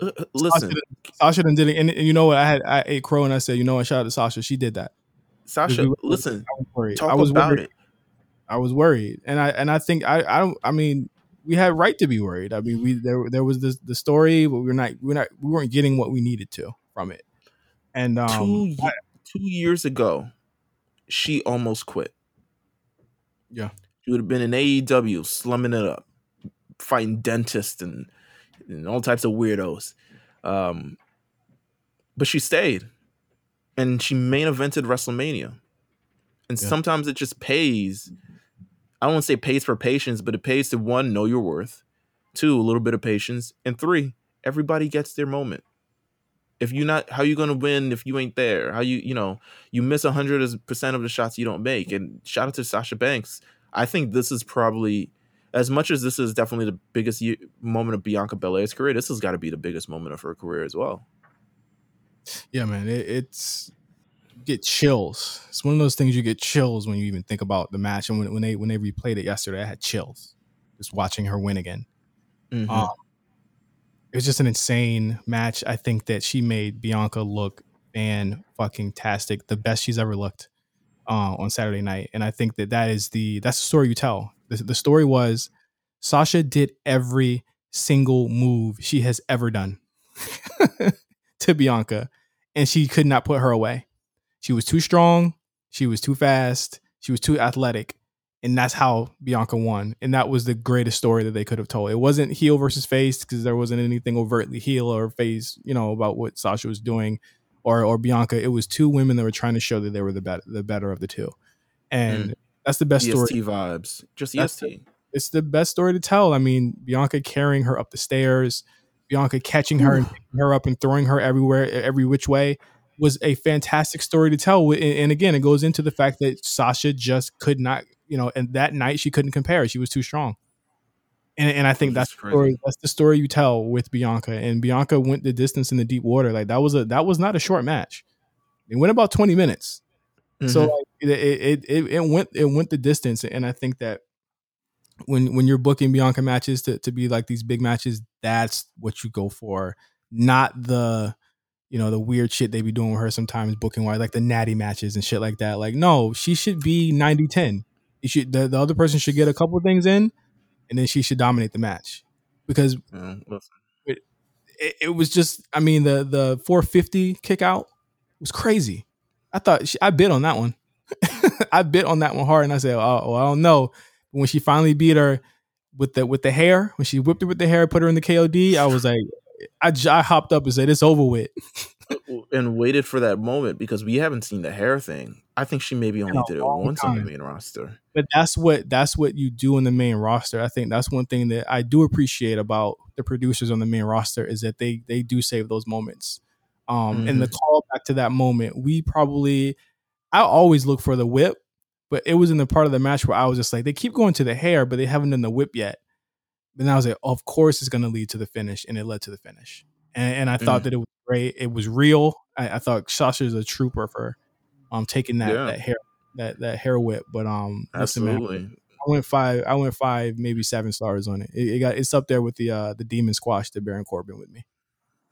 Uh, uh listen, Sasha, Sasha done did it, and, and, you know what? I had I ate crow and I said, you know what? Shout out to Sasha. She did that. Sasha, we, listen, I was worried. Talk I was about worried. it. I was worried, and I and I think I I don't. I mean, we had right to be worried. I mean, we there there was this the story, but we're not we're not we weren't getting what we needed to from it. And um, two, I, two years ago, she almost quit. Yeah, she would have been in AEW, slumming it up, fighting dentists and, and all types of weirdos. Um, but she stayed, and she main evented WrestleMania. And yeah. sometimes it just pays I don't say pays for patience, but it pays to one, know your worth, two, a little bit of patience, and three, everybody gets their moment. If you're not, how you gonna win if you ain't there? How you, you know, you miss a hundred percent of the shots you don't make. And shout out to Sasha Banks. I think this is probably, as much as this is definitely the biggest moment of Bianca Belair's career, this has got to be the biggest moment of her career as well. Yeah, man, it, it's get chills. It's one of those things you get chills when you even think about the match. And when, when they when they replayed it yesterday, I had chills just watching her win again. Mm-hmm. Um, it was just an insane match. I think that she made Bianca look fan fucking tastic, the best she's ever looked uh, on Saturday night. And I think that that is the that's the story you tell. The, the story was Sasha did every single move she has ever done to Bianca, and she could not put her away. She was too strong. She was too fast. She was too athletic. And that's how Bianca won. And that was the greatest story that they could have told. It wasn't heel versus face because there wasn't anything overtly heel or face, you know, about what Sasha was doing or or Bianca. It was two women that were trying to show that they were the better the better of the two. And mm. that's the best EST story. vibes. Just EST. The, it's the best story to tell. I mean, Bianca carrying her up the stairs, Bianca catching her Ooh. and picking her up and throwing her everywhere, every which way was a fantastic story to tell. And, and again, it goes into the fact that Sasha just could not, you know, and that night she couldn't compare. She was too strong. And, and I think that's, that's the story. That's the story you tell with Bianca. And Bianca went the distance in the deep water. Like that was a that was not a short match. It went about twenty minutes. Mm-hmm. So like, it, it, it it went it went the distance. And I think that when when you're booking Bianca matches to, to be like these big matches, that's what you go for, not the you know, the weird shit they be doing with her sometimes booking wise, like the natty matches and shit like that. Like, no, she should be 90 10. You should the, the other person should get a couple things in and then she should dominate the match. Because mm, it, it, it, was just I mean the the 450 kick out was crazy. I thought she, I bit on that one. I bit on that one hard and I said, oh, well, I don't know. When she finally beat her with the with the hair, when she whipped her with the hair, put her in the KOD, I was like, I, I hopped up and said it's over with, and waited for that moment because we haven't seen the hair thing. I think she maybe only did it once time. on the main roster. But that's what that's what you do in the main roster. I think that's one thing that I do appreciate about the producers on the main roster is that they they do save those moments. Um, mm-hmm. and the mm-hmm. call back to that moment, we probably I always look for the whip, but it was in the part of the match where I was just like, they keep going to the hair, but they haven't done the whip yet. Then I was like, of course it's going to lead to the finish, and it led to the finish. And, and I mm. thought that it was great. It was real. I, I thought Sasha's a trooper for um taking that yeah. that hair that that hair whip. But um, absolutely. Man, I went five. I went five, maybe seven stars on it. It, it got it's up there with the uh the demon squash to Baron Corbin with me.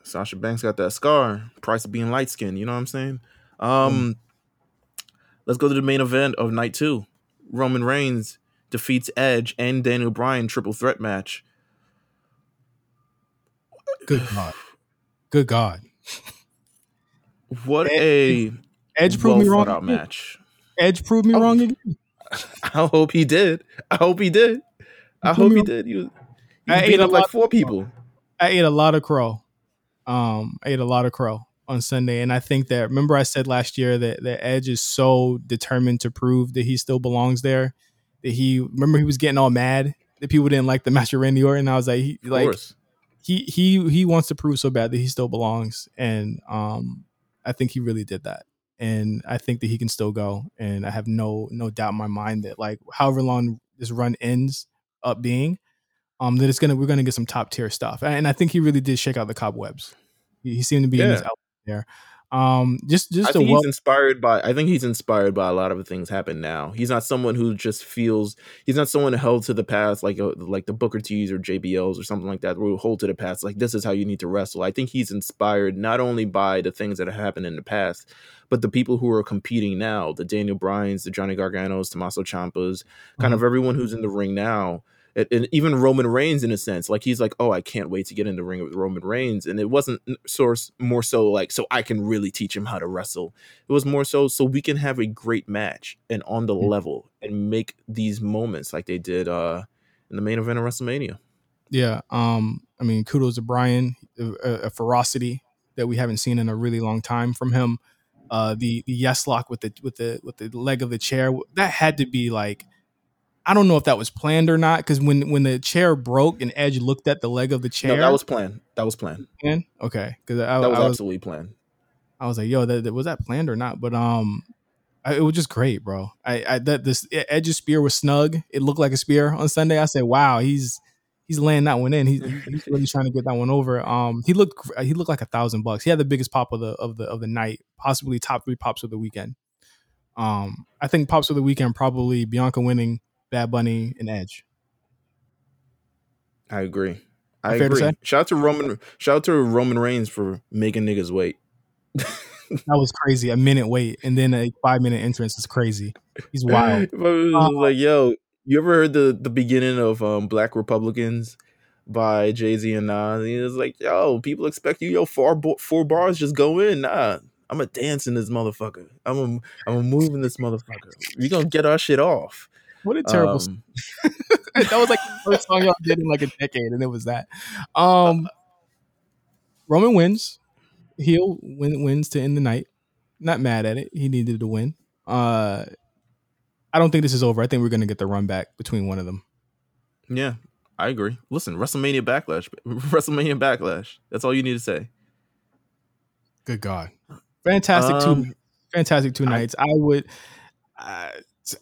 Sasha Banks got that scar. Price of being light skinned. You know what I'm saying? Um, mm. let's go to the main event of night two. Roman Reigns defeats Edge and Daniel Bryan triple threat match. Good God. Good God. What a Edge proved me wrong. Out match. Edge proved me oh, wrong again. I hope he did. I hope he did. I hope he did. You, I ate up like four people. I ate a lot of crow. Um, I ate a lot of crow on Sunday, and I think that remember I said last year that that Edge is so determined to prove that he still belongs there that he remember he was getting all mad that people didn't like the match of Randy Orton. I was like, he, like he he he wants to prove so bad that he still belongs, and um, I think he really did that, and I think that he can still go, and I have no no doubt in my mind that like however long this run ends up being, um, that it's gonna we're gonna get some top tier stuff, and I think he really did shake out the cobwebs. He, he seemed to be yeah. in his out there. Um, just just I think he's inspired by. I think he's inspired by a lot of the things happen now. He's not someone who just feels. He's not someone held to the past like a, uh, like the Booker T's or JBLs or something like that. Who hold to the past like this is how you need to wrestle. I think he's inspired not only by the things that have happened in the past, but the people who are competing now, the Daniel Bryans, the Johnny Garganos, Tommaso Ciampas, kind mm-hmm. of everyone who's in the ring now and even Roman Reigns in a sense, like he's like, oh, I can't wait to get in the ring with Roman Reigns, and it wasn't source more so like so I can really teach him how to wrestle. It was more so so we can have a great match and on the mm-hmm. level and make these moments like they did uh in the main event of WrestleMania. Yeah, um, I mean, kudos to Bryan, a, a ferocity that we haven't seen in a really long time from him. Uh, the the yes lock with the with the with the leg of the chair that had to be like I don't know if that was planned or not because when when the chair broke and Edge looked at the leg of the chair, no, that was planned. That was planned. Planned? Okay, because that was, I was absolutely planned. I was like, yo, that, that, was that planned or not? But um, I, it was just great, bro. I, I that this Edge's spear was snug. It looked like a spear on Sunday. I said, wow, he's he's laying that one in. He's, he's really trying to get that one over. Um, he looked he looked like a thousand bucks. He had the biggest pop of the of the of the night, possibly top three pops of the weekend. Um, I think pops of the weekend probably Bianca winning Bad Bunny, and Edge. I agree. I agree. Shout out to Roman. Shout out to Roman Reigns for making niggas wait. that was crazy. A minute wait, and then a five minute entrance is crazy. He's wild. uh, like, yo, you ever heard the the beginning of um, Black Republicans by Jay Z and Nas? He was like, yo, people expect you, yo, four four bars, just go in. Nah, I'm a dance in this motherfucker. I'm a I'm a move in this motherfucker. We gonna get our shit off. What a terrible. Um, that was like the first song y'all did in like a decade, and it was that. Um, Roman wins. Heel win, wins to end the night. Not mad at it. He needed to win. Uh, I don't think this is over. I think we're gonna get the run back between one of them. Yeah, I agree. Listen, WrestleMania Backlash, WrestleMania Backlash. That's all you need to say. Good God, fantastic um, two, fantastic two nights. I, I would. Uh,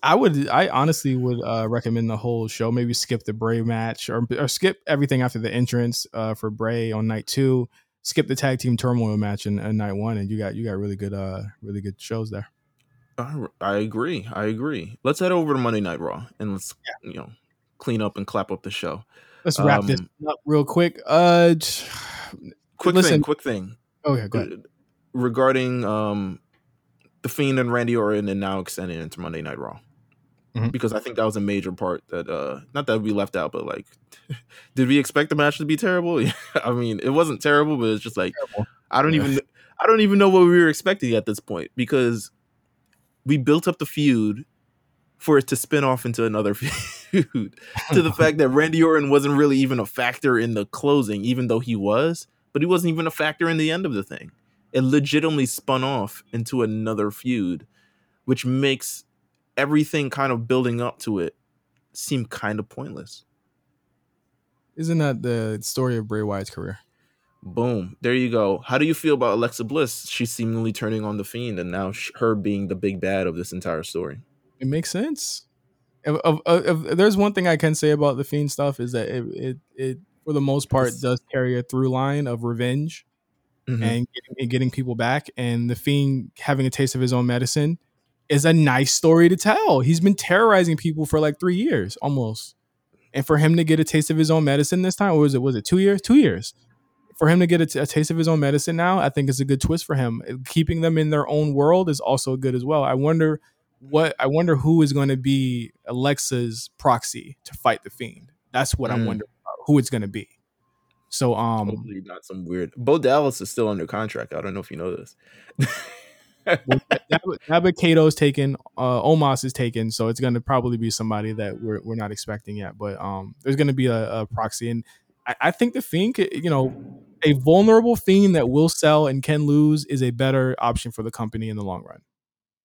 I would, I honestly would uh, recommend the whole show. Maybe skip the Bray match or, or skip everything after the entrance uh, for Bray on night two. Skip the tag team turmoil match in, in night one, and you got you got really good, uh, really good shows there. I, I agree. I agree. Let's head over to Monday Night Raw and let's yeah. you know clean up and clap up the show. Let's wrap um, this up real quick. Uh, quick listen. thing. Quick thing. Oh yeah, go ahead. Regarding um the Fiend and Randy Orton and now extending into Monday Night Raw. Mm-hmm. Because I think that was a major part that uh not that we left out, but like did we expect the match to be terrible? I mean, it wasn't terrible, but it's just like terrible. I don't yeah. even I don't even know what we were expecting at this point because we built up the feud for it to spin off into another feud to the fact that Randy Orton wasn't really even a factor in the closing, even though he was, but he wasn't even a factor in the end of the thing it legitimately spun off into another feud, which makes everything kind of building up to it seem kind of pointless. Isn't that the story of Bray Wyatt's career? Boom. There you go. How do you feel about Alexa Bliss? She's seemingly turning on the Fiend, and now her being the big bad of this entire story. It makes sense. If, if, if, there's one thing I can say about the Fiend stuff is that it, it, it for the most part, does carry a through line of revenge mm-hmm. and, getting, and getting people back. And the Fiend having a taste of his own medicine is a nice story to tell. He's been terrorizing people for like three years almost. And for him to get a taste of his own medicine this time, or was it was it two years? Two years. For him to get a, t- a taste of his own medicine now, I think is a good twist for him. Keeping them in their own world is also good as well. I wonder what I wonder who is going to be Alexa's proxy to fight the fiend. That's what mm. I'm wondering about, who it's going to be. So um Hopefully not some weird Bo Dallas is still under contract. I don't know if you know this. Dabba Kato's taken, uh Omos is taken, so it's gonna probably be somebody that we're we're not expecting yet. But um there's gonna be a, a proxy and I, I, think the Fiend you know, a vulnerable Fiend that will sell and can lose is a better option for the company in the long run,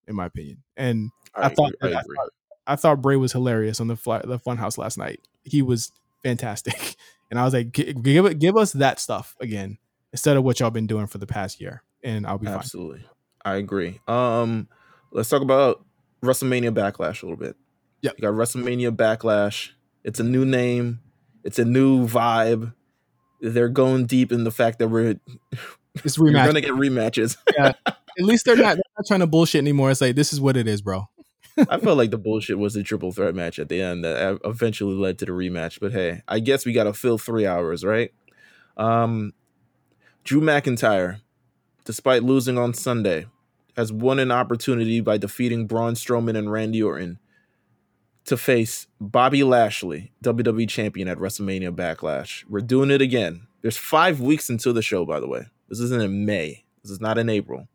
in my opinion. And I, I thought I, I, thought I thought Bray was hilarious on the fly, the Funhouse last night. He was fantastic. And I was like, give it, give us that stuff again instead of what y'all been doing for the past year, and I'll be fine. Absolutely. fine. I agree. Um, let's talk about WrestleMania Backlash a little bit. Yeah, you got WrestleMania Backlash. It's a new name. It's a new vibe. They're going deep in the fact that we're it's rematch. You're gonna get rematches. yeah. At least they're not, they're not trying to bullshit anymore. It's like this is what it is, bro. I felt like the bullshit was the triple threat match at the end that eventually led to the rematch. But hey, I guess we got to fill three hours, right? Um, Drew McIntyre, despite losing on Sunday, has won an opportunity by defeating Braun Strowman and Randy Orton to face Bobby Lashley, WWE champion at WrestleMania Backlash. We're doing it again. There's five weeks until the show, by the way. This isn't in May. This is not in April.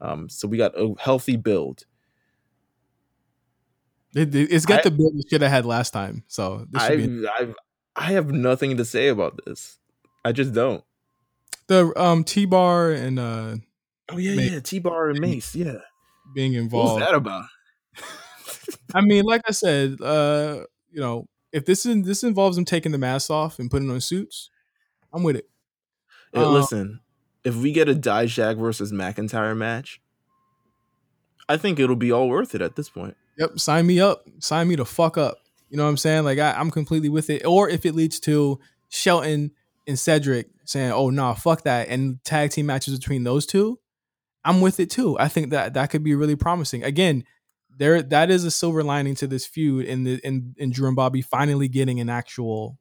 Um, so we got a healthy build. It, has got I, the build we should have had last time. So I, be... I, I have nothing to say about this. I just don't. The um T Bar and uh oh yeah Mace, yeah T Bar and Mace yeah being involved. What's that about? I mean, like I said, uh, you know, if this is this involves them taking the mask off and putting on suits, I'm with it. Hey, um, listen, if we get a Dijak versus McIntyre match, I think it'll be all worth it at this point. Yep, sign me up. Sign me to fuck up. You know what I'm saying? Like I, am completely with it. Or if it leads to Shelton and Cedric saying, "Oh no, nah, fuck that," and tag team matches between those two, I'm with it too. I think that that could be really promising. Again, there that is a silver lining to this feud in the in, in Drew and Bobby finally getting an actual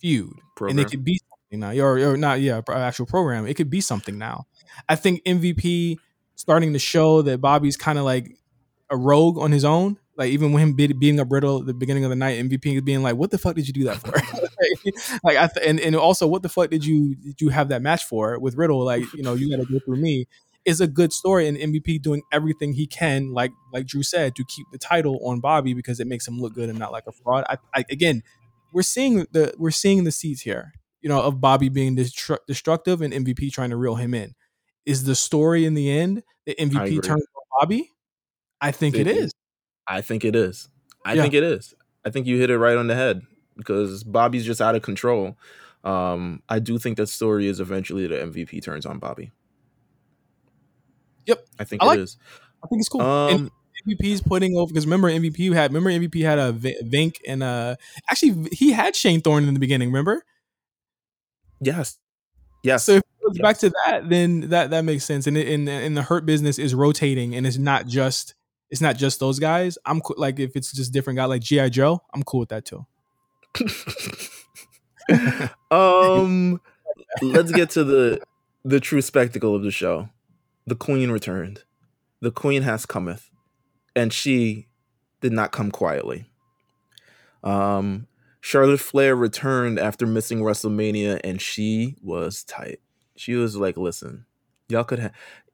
feud, program. and it could be something now, or, or not, yeah, actual program. It could be something now. I think MVP starting to show that Bobby's kind of like a rogue on his own. Like even when him beating up Riddle at the beginning of the night, MVP being like, "What the fuck did you do that for?" like, I th- and and also, what the fuck did you did you have that match for with Riddle? Like, you know, you got to go through me is a good story and MVP doing everything he can, like like Drew said, to keep the title on Bobby because it makes him look good and not like a fraud. I, I again, we're seeing the we're seeing the seeds here, you know, of Bobby being destru- destructive and MVP trying to reel him in. Is the story in the end that MVP turns on Bobby? I think it is. I think it is. I yeah. think it is. I think you hit it right on the head because Bobby's just out of control. Um, I do think that story is eventually the MVP turns on Bobby. Yep, I think I like, it is. I think it's cool. Um, MVP's putting over because remember MVP had remember MVP had a Vink and uh actually he had Shane Thorne in the beginning. Remember? Yes. Yes. So if it goes yes. back to that, then that that makes sense. And in in the hurt business is rotating, and it's not just it's not just those guys. I'm co- like if it's just different guy like GI Joe, I'm cool with that too. um, let's get to the the true spectacle of the show the queen returned. The queen has cometh, and she did not come quietly. Um, Charlotte Flair returned after missing WrestleMania, and she was tight. She was like, "Listen, y'all could have,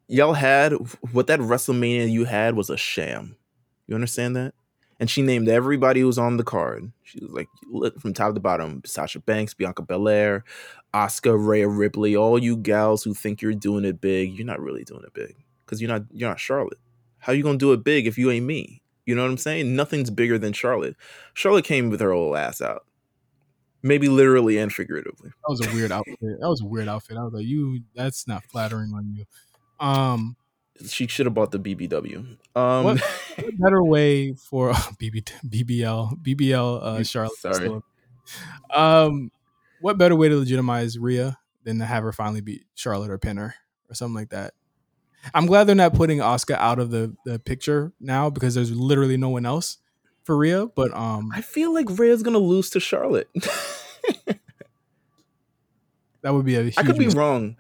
y'all had what that WrestleMania you had was a sham. You understand that?" And she named everybody who was on the card. She was like from top to bottom: Sasha Banks, Bianca Belair, Asuka, Rhea Ripley, all you gals who think you're doing it big, you're not really doing it big because you're not you're not Charlotte. How you gonna do it big if you ain't me? You know what I'm saying? Nothing's bigger than Charlotte. Charlotte came with her old ass out, maybe literally and figuratively. That was a weird outfit. That was a weird outfit. I was like, you, that's not flattering on you. Um, she should have bought the BBW. Um, what, what better way for uh, BB, BBL BBL uh, Charlotte? Sorry. Um, what better way to legitimize Rhea than to have her finally beat Charlotte or pin her or something like that? I'm glad they're not putting Asuka out of the, the picture now because there's literally no one else for Rhea. But um, I feel like Rhea's gonna lose to Charlotte. that would be a. I could be mistake. wrong.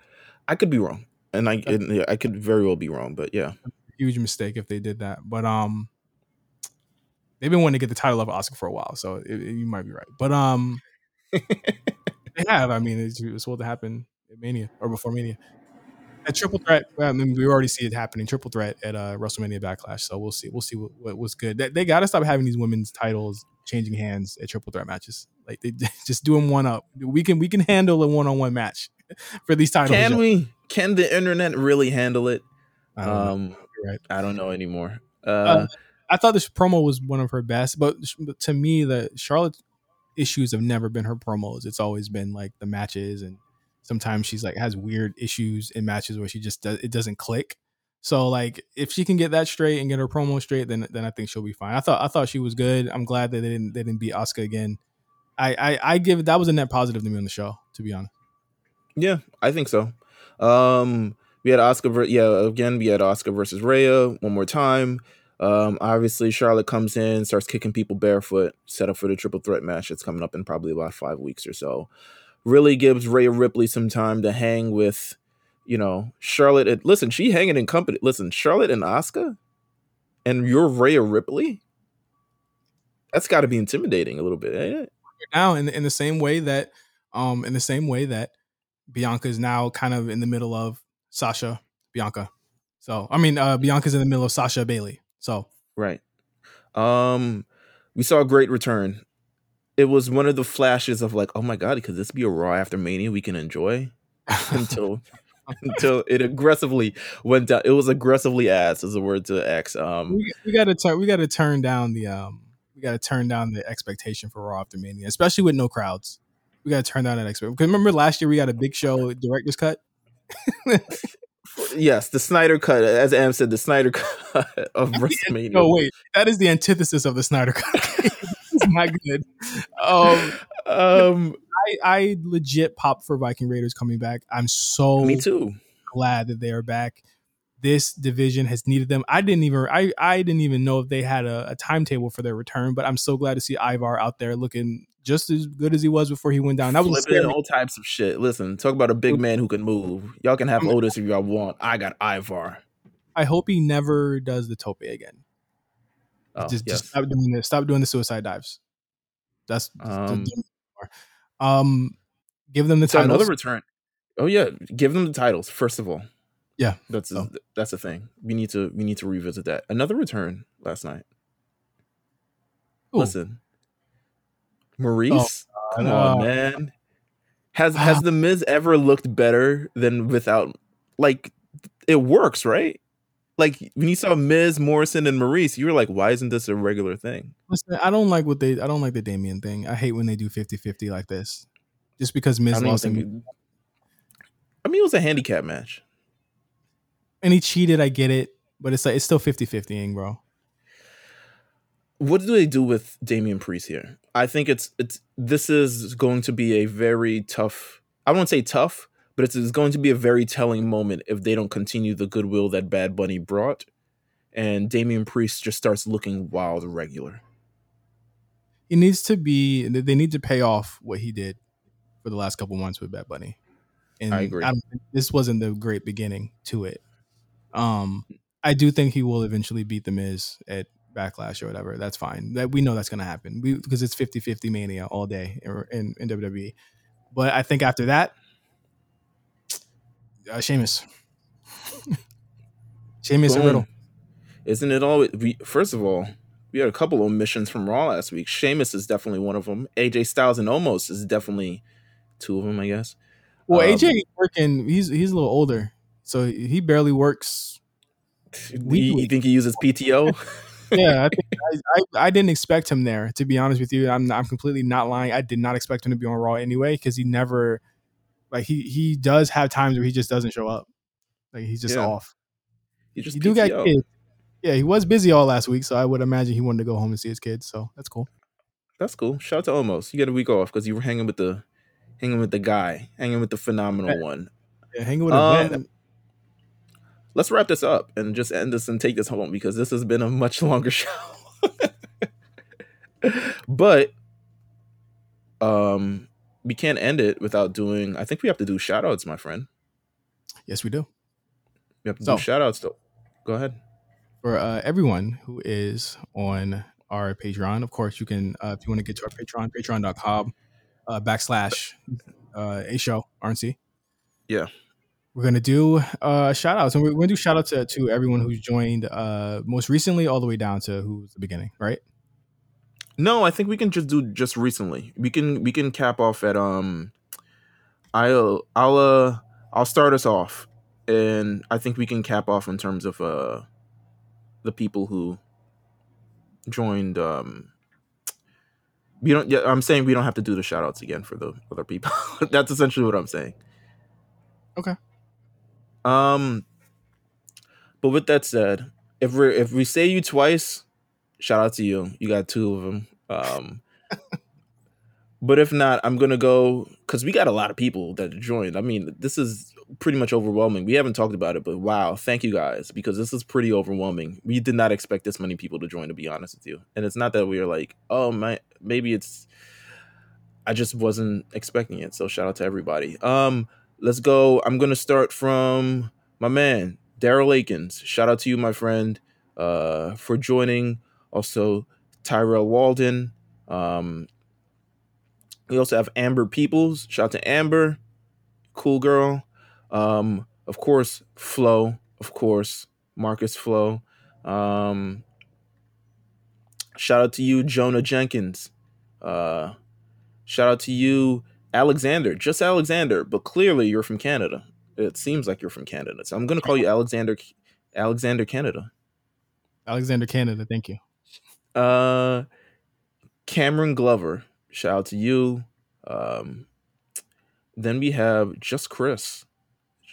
I could be wrong, and I and, I could very well be wrong. But yeah, huge mistake if they did that. But um, they've been wanting to get the title of Asuka for a while, so it, it, you might be right. But um, they have. I mean, it's, it's supposed to happen at Mania or before Mania. A triple threat. I mean, we already see it happening. Triple threat at uh, WrestleMania Backlash. So we'll see. We'll see what, what what's good. They, they got to stop having these women's titles changing hands at triple threat matches. Like they just do them one up. We can we can handle a one on one match for these titles. Can we? Can the internet really handle it? I um, right. I don't know anymore. Uh, uh, I thought this promo was one of her best, but to me, the Charlotte issues have never been her promos. It's always been like the matches, and sometimes she's like has weird issues in matches where she just does it doesn't click. So like if she can get that straight and get her promo straight, then then I think she'll be fine. I thought I thought she was good. I'm glad that they didn't they didn't beat Asuka again. I I, I give that was a net positive to me on the show, to be honest. Yeah, I think so. Um, we had Asuka, yeah, again we had Asuka versus Rhea one more time. Um, obviously, Charlotte comes in, starts kicking people barefoot, set up for the triple threat match that's coming up in probably about five weeks or so. Really gives Rhea Ripley some time to hang with, you know, Charlotte. And, listen, she hanging in company. Listen, Charlotte and Asuka, and you're Rhea Ripley. That's got to be intimidating a little bit, ain't it? Now, in in the same way that, um, in the same way that Bianca is now kind of in the middle of Sasha Bianca. So I mean, uh, Bianca's in the middle of Sasha Bailey. So right. Um, we saw a great return. It was one of the flashes of like, oh my god, could this be a Raw after Mania we can enjoy? until until it aggressively went down. It was aggressively ass as a word to X. Um, we, we got to turn. We got to turn down the um. We got to turn down the expectation for Raw after Mania, especially with no crowds. We got to turn down that expectation. Because remember last year we got a big show director's cut. yes, the Snyder cut, as Am said, the Snyder cut of WrestleMania. No, wait, that is the antithesis of the Snyder cut. it's not good. Um, um, I, I legit pop for Viking Raiders coming back. I'm so me too glad that they are back. This division has needed them. I didn't even I, I didn't even know if they had a, a timetable for their return, but I'm so glad to see Ivar out there looking just as good as he was before he went down. That was all types of shit. Listen, talk about a big man who can move. Y'all can have Otis if y'all want. I got Ivar. I hope he never does the tope again. Oh, just, yes. just stop doing this. Stop doing the suicide dives. That's um, um give them the so titles. Another return. Oh yeah, give them the titles first of all. Yeah, that's a, oh. that's a thing. We need to we need to revisit that. Another return last night. Ooh. Listen, Maryse, oh, come on, man. Has ah. has the Miz ever looked better than without? Like, it works, right? Like when you saw Miz, Morrison, and Maryse, you were like, why isn't this a regular thing? Listen, I don't like what they. I don't like the Damian thing. I hate when they do 50-50 like this, just because Miz lost. Him. I mean, it was a handicap match, and he cheated. I get it, but it's like it's still 50-50ing, bro what do they do with Damian Priest here? I think it's it's this is going to be a very tough. I won't say tough, but it's, it's going to be a very telling moment if they don't continue the goodwill that Bad Bunny brought, and Damian Priest just starts looking wild regular. It needs to be. They need to pay off what he did for the last couple months with Bad Bunny. And I agree. I this wasn't the great beginning to it. Um, I do think he will eventually beat the Miz at backlash or whatever. That's fine. That we know that's going to happen. We because it's 50-50 mania all day in, in, WWE. But I think after that, uh, Sheamus. Sheamus and Riddle. Isn't it always? We, first of all, we had a couple omissions from Raw last week. Sheamus is definitely one of them. AJ Styles and Omos is definitely two of them, I guess. Well, um, AJ working. He's he's a little older, so he barely works. You think he uses PTO? yeah, I, I, I, I, didn't expect him there. To be honest with you, I'm I'm completely not lying. I did not expect him to be on Raw anyway because he never, like he he does have times where he just doesn't show up. Like he's just yeah. off. He just do got kids. Yeah, he was busy all last week, so I would imagine he wanted to go home and see his kids. So that's cool. That's cool. Shout out to Omos. You get a week off because you were hanging with the hanging with the guy, hanging with the phenomenal yeah. one. Yeah, hanging with um, let's wrap this up and just end this and take this home because this has been a much longer show. but um we can't end it without doing I think we have to do shout outs, my friend. Yes, we do. We have to so, do shout outs though. Go ahead. For uh, everyone who is on our Patreon, of course, you can uh, if you want to get to our Patreon, patreon.com uh, backslash uh, a show RNC. Yeah we're gonna do uh shout outs and we're gonna do shout outs to, to everyone who's joined uh most recently all the way down to who's the beginning right no i think we can just do just recently we can we can cap off at um i'll i'll uh i'll start us off and i think we can cap off in terms of uh the people who joined um We don't. Yeah, I'm saying we don't have to do the shout outs again for the other people. That's essentially what I'm saying. Okay. Um. But with that said, if we if we say you twice, shout out to you. You got two of them. Um. but if not, I'm gonna go because we got a lot of people that joined. I mean, this is pretty much overwhelming. We haven't talked about it, but wow, thank you guys because this is pretty overwhelming. We did not expect this many people to join, to be honest with you. And it's not that we are like, oh my, maybe it's. I just wasn't expecting it. So shout out to everybody. Um, let's go. I'm gonna start from my man Daryl Akins. Shout out to you, my friend, uh, for joining. Also, Tyrell Walden. Um, we also have Amber Peoples. Shout out to Amber, cool girl. Um, of course, Flo. Of course, Marcus Flo. Um, shout out to you, Jonah Jenkins. Uh, shout out to you, Alexander. Just Alexander, but clearly you're from Canada. It seems like you're from Canada, so I'm gonna call you Alexander. Alexander Canada. Alexander Canada. Thank you. Uh, Cameron Glover. Shout out to you. Um, then we have just Chris.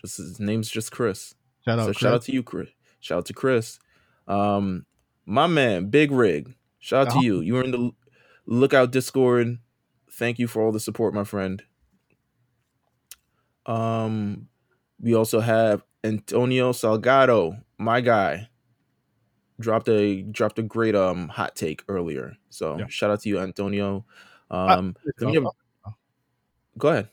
Just his name's just Chris. Shout out, so Chris. shout out to you, Chris. Shout out to Chris. Um, my man, Big Rig. Shout out oh. to you. You were in the Lookout Discord. Thank you for all the support, my friend. Um, we also have Antonio Salgado, my guy. Dropped a dropped a great um hot take earlier. So yeah. shout out to you, Antonio. Um, uh, have, go ahead.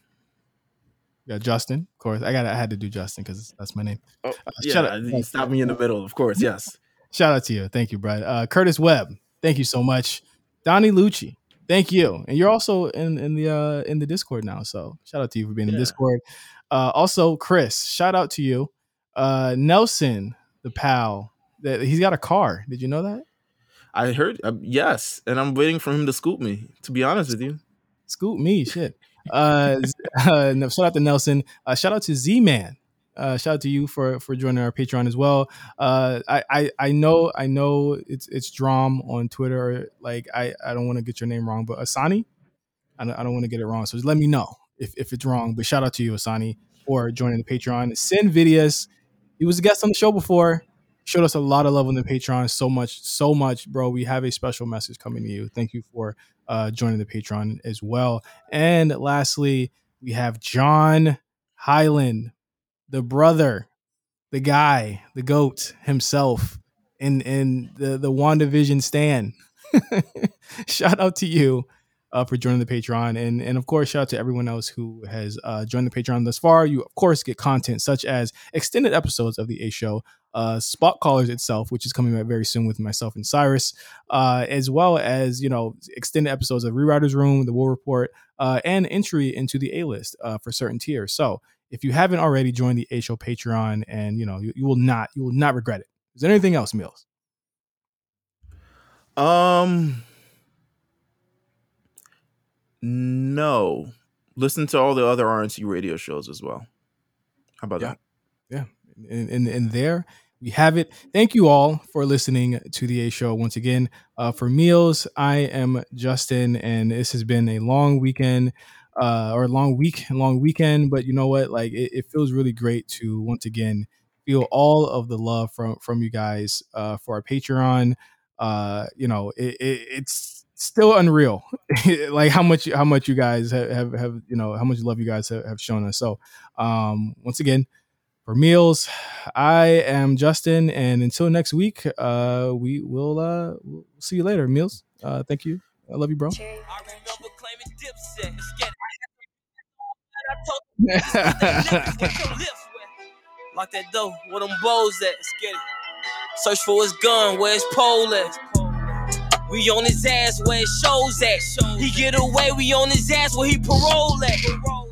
Yeah, Justin, of course. I got I had to do Justin because that's my name. Oh, uh, yeah, shout out. you stopped me in the middle, of course. Yes. shout out to you. Thank you, Brad. Uh, Curtis Webb, thank you so much. Donnie Lucci, thank you. And you're also in in the uh in the Discord now. So shout out to you for being yeah. in Discord. Uh, also, Chris, shout out to you. Uh, Nelson, the pal, that he's got a car. Did you know that? I heard uh, yes, and I'm waiting for him to scoop me. To be honest with you, scoop me, shit. Uh, uh, shout out to Nelson. Uh, shout out to Z Man. Uh, shout out to you for for joining our Patreon as well. Uh, I, I I know I know it's it's Drom on Twitter. Like I I don't want to get your name wrong, but Asani, I don't, I don't want to get it wrong. So just let me know if if it's wrong. But shout out to you, Asani, for joining the Patreon. Sin Vidias, he was a guest on the show before showed us a lot of love on the Patreon. So much, so much, bro. We have a special message coming to you. Thank you for uh, joining the Patreon as well. And lastly, we have John Highland, the brother, the guy, the goat himself in in the the WandaVision stand. Shout out to you uh, for joining the Patreon. And, and of course, shout out to everyone else who has uh, joined the Patreon thus far. You, of course, get content such as extended episodes of the A Show, uh, Spot Callers itself, which is coming out very soon with myself and Cyrus, uh, as well as, you know, extended episodes of Rewriter's Room, The War Report, uh, and entry into the A list uh, for certain tiers. So if you haven't already joined the A Show Patreon, and, you know, you, you will not, you will not regret it. Is there anything else, Meelz? Um, no. Listen to all the other RNC radio shows as well. How about yeah. that? Yeah. And, and, and there we have it. Thank you all for listening to the A Show once again. Uh, for Meelz, I am Justin, and this has been a long weekend. Uh, or a long week, and long weekend, but you know what? Like it, it feels really great to once again feel all of the love from from you guys uh, for our Patreon. Uh, you know, it, it, it's still unreal like how much how much you guys have, have, have you know how much love you guys have, have shown us. So um once again for Meelz i am justin and until next week uh we will uh we'll see you later. Meelz uh thank you. I love you bro Lock that door, where them bows at? Search for his gun, where his pole at? We on his ass where it shows at. He get away, we on his ass where he parole at.